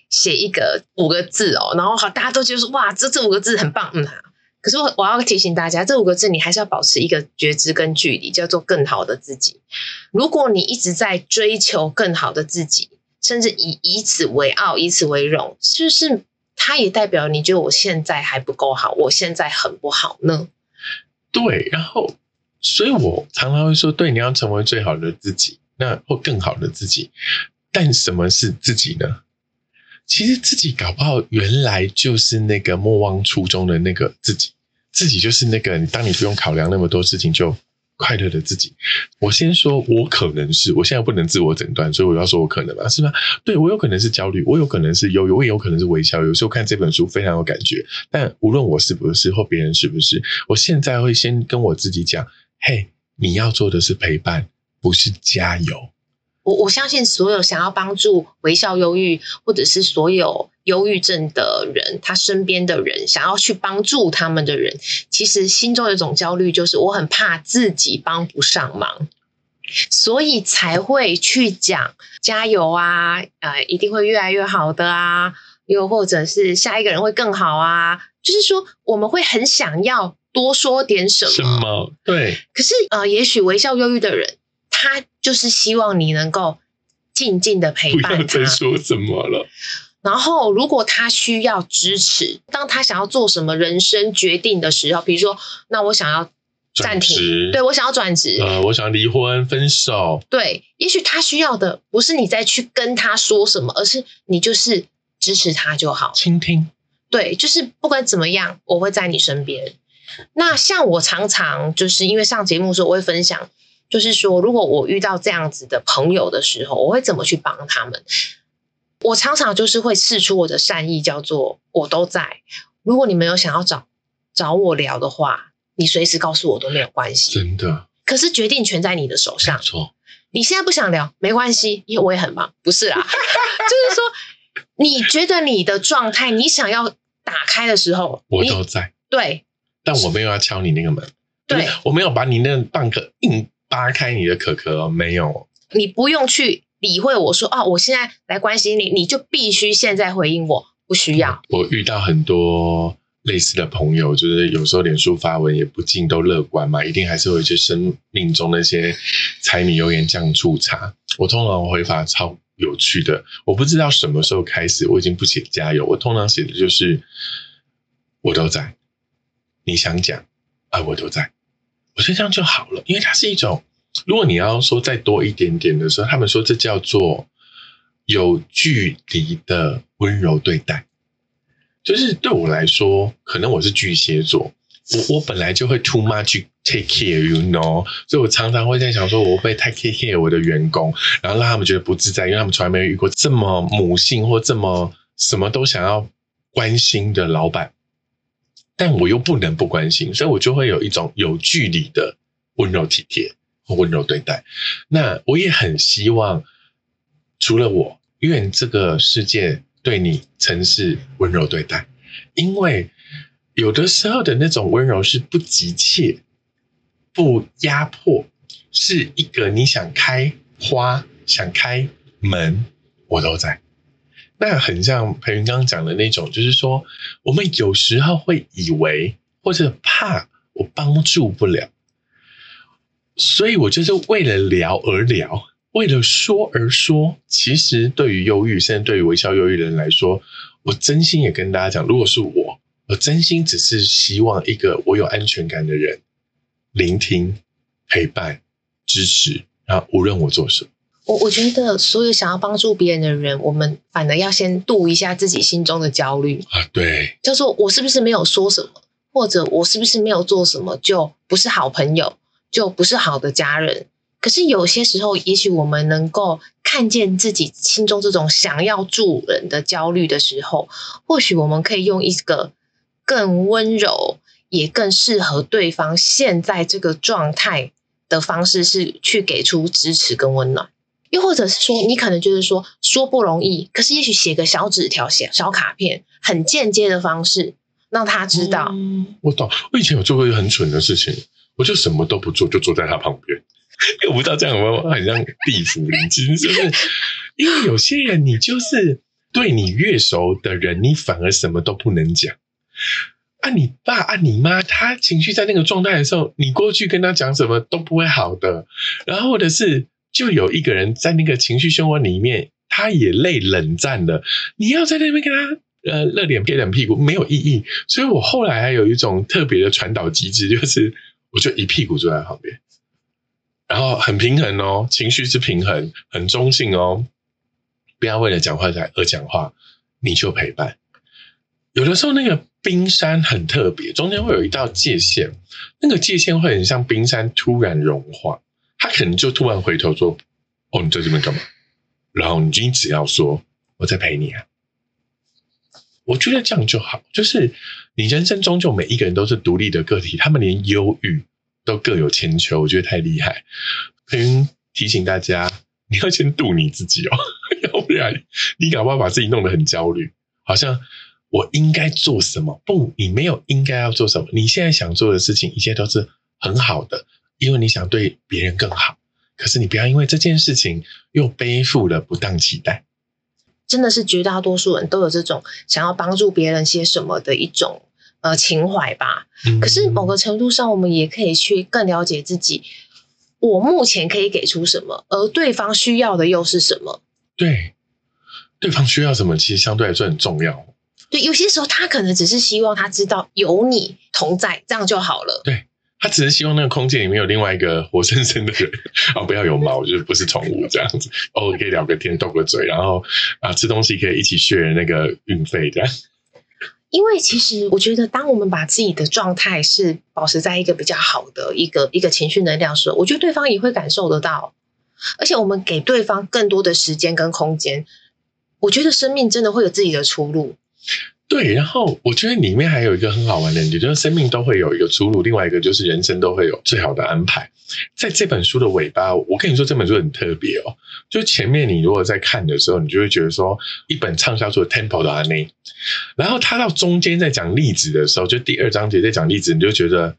写一个五个字哦，然后好大家都觉得说哇，这这五个字很棒，嗯。可是我我要提醒大家，这五个字你还是要保持一个觉知跟距离，叫做更好的自己。如果你一直在追求更好的自己，甚至以以此为傲，以此为荣，是不是它也代表你觉得我现在还不够好，我现在很不好呢？对，然后。所以我常常会说，对，你要成为最好的自己，那或更好的自己。但什么是自己呢？其实自己搞不好原来就是那个莫忘初衷的那个自己，自己就是那个当你不用考量那么多事情就快乐的自己。我先说，我可能是，我现在不能自我诊断，所以我要说我可能吧，是吗？对我有可能是焦虑，我有可能是忧郁，我也有可能是微笑。有时候看这本书非常有感觉，但无论我是不是或别人是不是，我现在会先跟我自己讲。嘿，你要做的是陪伴，不是加油。我我相信所有想要帮助微笑忧郁，或者是所有忧郁症的人，他身边的人想要去帮助他们的人，其实心中有一种焦虑，就是我很怕自己帮不上忙，所以才会去讲加油啊，呃，一定会越来越好的啊，又或者是下一个人会更好啊，就是说我们会很想要。多说点什么？什么？对。可是呃，也许微笑忧郁的人，他就是希望你能够静静的陪伴他。再说什么了？然后，如果他需要支持，当他想要做什么人生决定的时候，比如说，那我想要暂停，对我想要转职，呃，我想要离婚、分手。对，也许他需要的不是你再去跟他说什么，而是你就是支持他就好，倾听。对，就是不管怎么样，我会在你身边。那像我常常就是因为上节目的时候，我会分享，就是说，如果我遇到这样子的朋友的时候，我会怎么去帮他们？我常常就是会试出我的善意，叫做我都在。如果你们有想要找找我聊的话，你随时告诉我都没有关系。真的。可是决定权在你的手上。错。你现在不想聊没关系，因为我也很忙。不是啦，就是说，你觉得你的状态，你想要打开的时候，我都在。对。但我没有要敲你那个门，对，我没有把你那个蚌壳硬扒开你的壳壳，没有。你不用去理会我说哦，我现在来关心你，你就必须现在回应我，不需要。我遇到很多类似的朋友，就是有时候脸书发文也不尽都乐观嘛，一定还是有一些生命中那些柴米油盐酱醋茶。我通常回法超有趣的，我不知道什么时候开始，我已经不写加油，我通常写的就是我都在。你想讲啊，我都在，我觉得这样就好了，因为它是一种，如果你要说再多一点点的时候，他们说这叫做有距离的温柔对待。就是对我来说，可能我是巨蟹座，我我本来就会 too much take care，you know，所以我常常会在想说，我会太 take care 我的员工，然后让他们觉得不自在，因为他们从来没有遇过这么母性或这么什么都想要关心的老板。但我又不能不关心，所以我就会有一种有距离的温柔体贴和温柔对待。那我也很希望，除了我，愿这个世界对你曾是温柔对待，因为有的时候的那种温柔是不急切、不压迫，是一个你想开花、想开门，我都在。那很像裴云刚刚讲的那种，就是说，我们有时候会以为或者怕我帮助不了，所以我就是为了聊而聊，为了说而说。其实对于忧郁，甚至对于微笑忧郁的人来说，我真心也跟大家讲，如果是我，我真心只是希望一个我有安全感的人，聆听、陪伴、支持，然后无论我做什么。我我觉得，所有想要帮助别人的人，我们反而要先度一下自己心中的焦虑啊。对，叫做我是不是没有说什么，或者我是不是没有做什么，就不是好朋友，就不是好的家人。可是有些时候，也许我们能够看见自己心中这种想要助人的焦虑的时候，或许我们可以用一个更温柔，也更适合对方现在这个状态的方式，是去给出支持跟温暖。又或者是说，你可能就是说说不容易，可是也许写个小纸条、写小卡片，很间接的方式，让他知道。嗯我懂，我以前有做过一个很蠢的事情，我就什么都不做，就坐在他旁边。我不知道这样有没有很像地府灵精，是不是？因为有些人，你就是对你越熟的人，你反而什么都不能讲。啊，你爸啊，你妈，他情绪在那个状态的时候，你过去跟他讲什么都不会好的。然后或者是，就有一个人在那个情绪漩涡里面，他也累冷战了，你要在那边跟他。呃，热脸贴冷屁股没有意义，所以我后来还有一种特别的传导机制，就是我就一屁股坐在旁边，然后很平衡哦，情绪是平衡，很中性哦，不要为了讲话才而讲话，你就陪伴。有的时候那个冰山很特别，中间会有一道界限，那个界限会很像冰山突然融化，他可能就突然回头说：“哦，你在这边干嘛？”然后你只要说：“我在陪你啊。”我觉得这样就好，就是你人生中就每一个人都是独立的个体，他们连忧郁都各有千秋，我觉得太厉害。可以提醒大家，你要先渡你自己哦，要不然你搞不好把自己弄得很焦虑，好像我应该做什么？不，你没有应该要做什么，你现在想做的事情，一切都是很好的，因为你想对别人更好。可是你不要因为这件事情又背负了不当期待。真的是绝大多数人都有这种想要帮助别人些什么的一种呃情怀吧。可是某个程度上，我们也可以去更了解自己，我目前可以给出什么，而对方需要的又是什么？对，对方需要什么，其实相对来说很重要。对，有些时候他可能只是希望他知道有你同在，这样就好了。对。他只是希望那个空间里面有另外一个活生生的人，啊，不要有猫，就是不是宠物这样子，偶尔可以聊个天、斗个嘴，然后啊，吃东西可以一起 share 那个运费这样。因为其实我觉得，当我们把自己的状态是保持在一个比较好的一个一个情绪能量时候，我觉得对方也会感受得到，而且我们给对方更多的时间跟空间，我觉得生命真的会有自己的出路。对，然后我觉得里面还有一个很好玩的，你就是生命都会有一个出路，另外一个就是人生都会有最好的安排。在这本书的尾巴，我跟你说这本书很特别哦。就前面你如果在看的时候，你就会觉得说一本畅销书《Temple 的案例》，然后他到中间在讲例子的时候，就第二章节在讲例子，你就觉得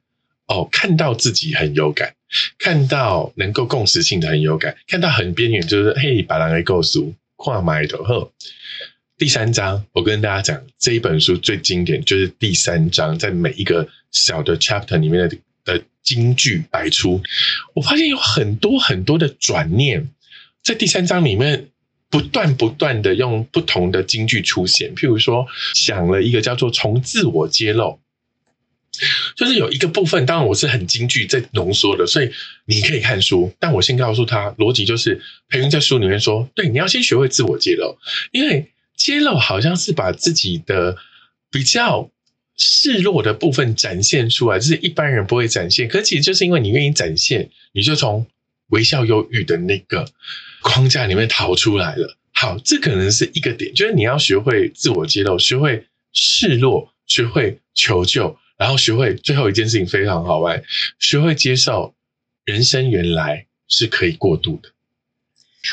哦，看到自己很有感，看到能够共识性的很有感，看到很边缘，就是嘿，把人给够熟，跨埋头后。第三章，我跟大家讲，这一本书最经典就是第三章，在每一个小的 chapter 里面的的金句百出。我发现有很多很多的转念，在第三章里面不断不断的用不同的金句出现。譬如说，想了一个叫做“从自我揭露”，就是有一个部分，当然我是很京剧在浓缩的，所以你可以看书。但我先告诉他，逻辑就是培云在书里面说，对，你要先学会自我揭露，因为。揭露好像是把自己的比较示弱的部分展现出来，就是一般人不会展现。可其实就是因为你愿意展现，你就从微笑忧郁的那个框架里面逃出来了。好，这可能是一个点，就是你要学会自我揭露，学会示弱，学会求救，然后学会最后一件事情非常好玩，学会接受人生原来是可以过渡的。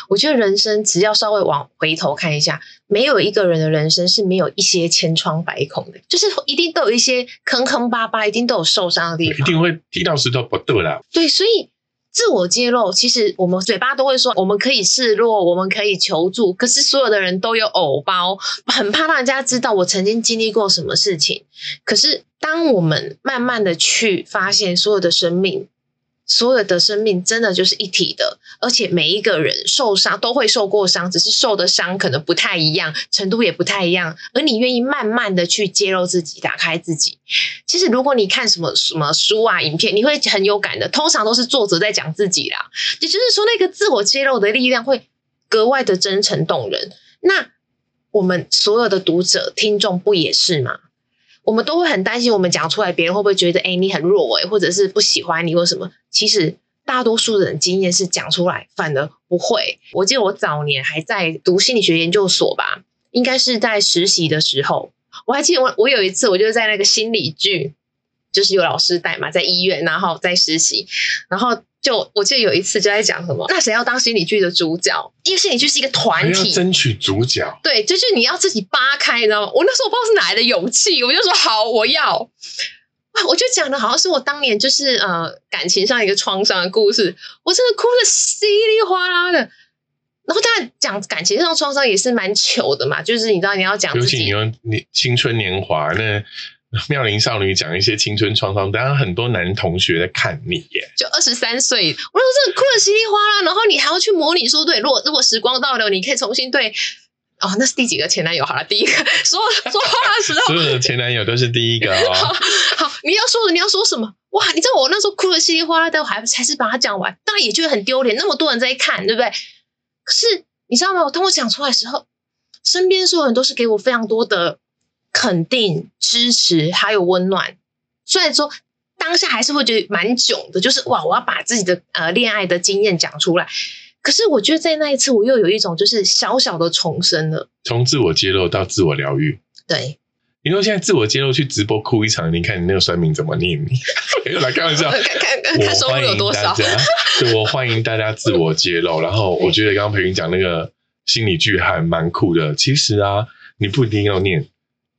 我觉得人生只要稍微往回头看一下，没有一个人的人生是没有一些千疮百孔的，就是一定都有一些坑坑巴巴，一定都有受伤的地方，一定会踢到石头不对啦。对，所以自我揭露，其实我们嘴巴都会说，我们可以示弱，我们可以求助，可是所有的人都有偶包，很怕让人家知道我曾经经历过什么事情。可是当我们慢慢的去发现，所有的生命。所有的生命真的就是一体的，而且每一个人受伤都会受过伤，只是受的伤可能不太一样，程度也不太一样。而你愿意慢慢的去揭露自己，打开自己。其实如果你看什么什么书啊、影片，你会很有感的。通常都是作者在讲自己啦，也就是说，那个自我揭露的力量会格外的真诚动人。那我们所有的读者、听众不也是吗？我们都会很担心，我们讲出来，别人会不会觉得，哎，你很弱，哎，或者是不喜欢你，或什么？其实大多数的人经验是讲出来，反而不会。我记得我早年还在读心理学研究所吧，应该是在实习的时候，我还记得我我有一次，我就在那个心理剧，就是有老师带嘛，在医院，然后在实习，然后就我记得有一次就在讲什么，那谁要当心理剧的主角？因为心理剧是一个团体，争取主角，对，就是你要自己扒开，你知道吗？我那时候我不知道是哪来的勇气，我就说好，我要。哇我就讲的好像是我当年就是呃感情上一个创伤的故事，我真的哭的稀里哗啦的。然后当然讲感情上创伤也是蛮糗的嘛，就是你知道你要讲自己，尤其你用你青春年华，那 妙龄少女讲一些青春创伤，当然很多男同学在看你耶。就二十三岁，我那时候真的哭的稀里哗啦，然后你还要去模拟说，对，如果如果时光倒流，你可以重新对。哦，那是第几个前男友？好了，第一个 说说话的时候，所有的前男友都是第一个哦。好，你要说的，你要说什么？哇，你知道我那时候哭的稀里哗啦，但我还还是把它讲完，当然也觉得很丢脸，那么多人在看，对不对？可是你知道吗？我当我讲出来的时候，身边所有人都是给我非常多的肯定、支持，还有温暖。虽然说当下还是会觉得蛮囧的，就是哇，我要把自己的呃恋爱的经验讲出来。可是我觉得在那一次，我又有一种就是小小的重生了。从自我揭露到自我疗愈，对，你说现在自我揭露去直播哭一场，你看你那个酸民怎么念你？来开玩笑，看看看收入有多少对我欢迎大家自我揭露。然后我觉得刚刚培云讲那个心理剧还蛮酷的。其实啊，你不一定要念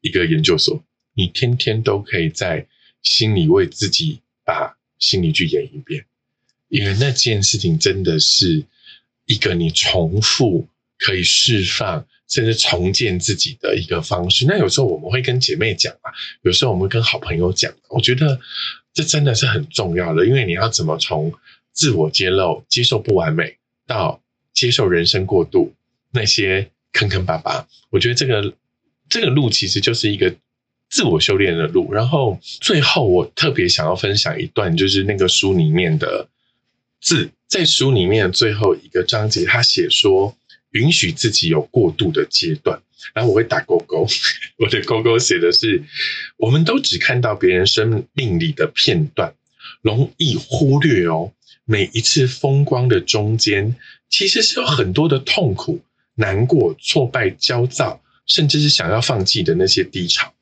一个研究所，你天天都可以在心里为自己把心理剧演一遍，因为那件事情真的是一个你重复可以释放。甚至重建自己的一个方式。那有时候我们会跟姐妹讲啊，有时候我们跟好朋友讲。我觉得这真的是很重要的，因为你要怎么从自我揭露、接受不完美，到接受人生过度那些坑坑巴巴，我觉得这个这个路其实就是一个自我修炼的路。然后最后我特别想要分享一段，就是那个书里面的字，在书里面的最后一个章节，他写说。允许自己有过度的阶段，然后我会打勾勾。我的勾勾写的是：我们都只看到别人生命里的片段，容易忽略哦。每一次风光的中间，其实是有很多的痛苦、难过、挫败、焦躁，甚至是想要放弃的那些低潮。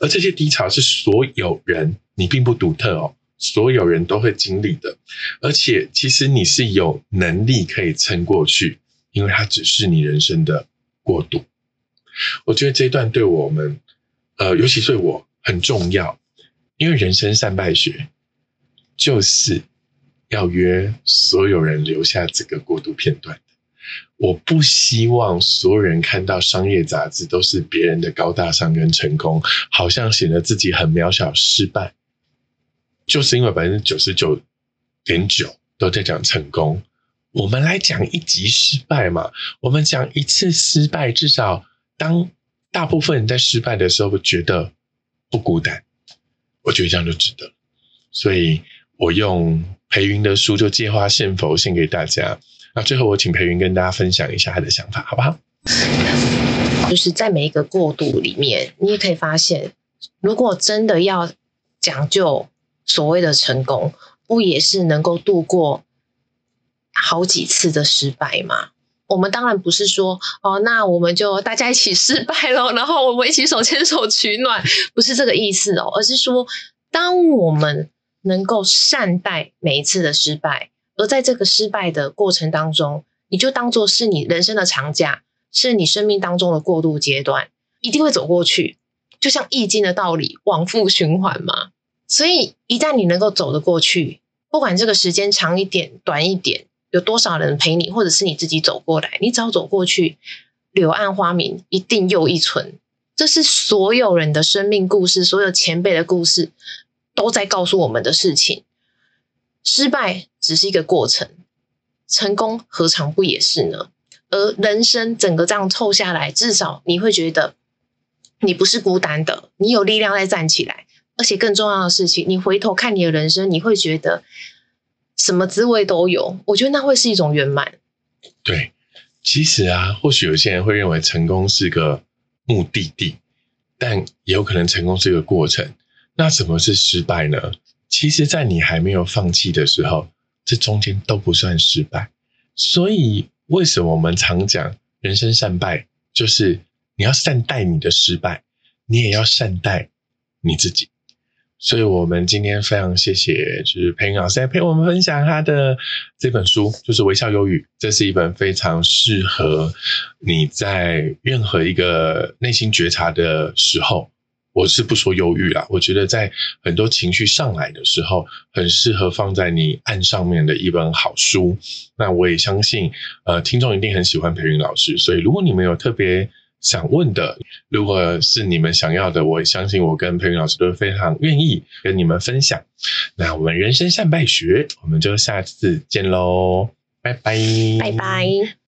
而这些低潮是所有人，你并不独特哦，所有人都会经历的。而且，其实你是有能力可以撑过去。因为它只是你人生的过渡，我觉得这一段对我们，呃，尤其对我很重要。因为人生善败学就是要约所有人留下这个过渡片段。我不希望所有人看到商业杂志都是别人的高大上跟成功，好像显得自己很渺小、失败。就是因为百分之九十九点九都在讲成功。我们来讲一集失败嘛？我们讲一次失败，至少当大部分人在失败的时候觉得不孤单，我觉得这样就值得。所以我用裴云的书就借花献佛献给大家。那最后我请裴云跟大家分享一下他的想法，好不好？就是在每一个过渡里面，你也可以发现，如果真的要讲究所谓的成功，不也是能够度过？好几次的失败吗，我们当然不是说哦，那我们就大家一起失败了，然后我们一起手牵手取暖，不是这个意思哦，而是说，当我们能够善待每一次的失败，而在这个失败的过程当中，你就当做是你人生的长假，是你生命当中的过渡阶段，一定会走过去，就像易经的道理，往复循环嘛。所以一旦你能够走得过去，不管这个时间长一点、短一点。有多少人陪你，或者是你自己走过来？你只要走过去，柳暗花明一定又一村。这是所有人的生命故事，所有前辈的故事都在告诉我们的事情。失败只是一个过程，成功何尝不也是呢？而人生整个这样凑下来，至少你会觉得你不是孤单的，你有力量在站起来。而且更重要的事情，你回头看你的人生，你会觉得。什么滋味都有，我觉得那会是一种圆满。对，其实啊，或许有些人会认为成功是个目的地，但也有可能成功是个过程。那什么是失败呢？其实，在你还没有放弃的时候，这中间都不算失败。所以，为什么我们常讲人生善败，就是你要善待你的失败，你也要善待你自己。所以，我们今天非常谢谢，就是培云老师来陪我们分享他的这本书，就是《微笑忧郁》。这是一本非常适合你在任何一个内心觉察的时候，我是不说忧郁啦，我觉得在很多情绪上来的时候，很适合放在你案上面的一本好书。那我也相信，呃，听众一定很喜欢培云老师。所以，如果你们有特别，想问的，如果是你们想要的，我也相信我跟培云老师都非常愿意跟你们分享。那我们人生善败学，我们就下次见喽，拜拜，拜拜。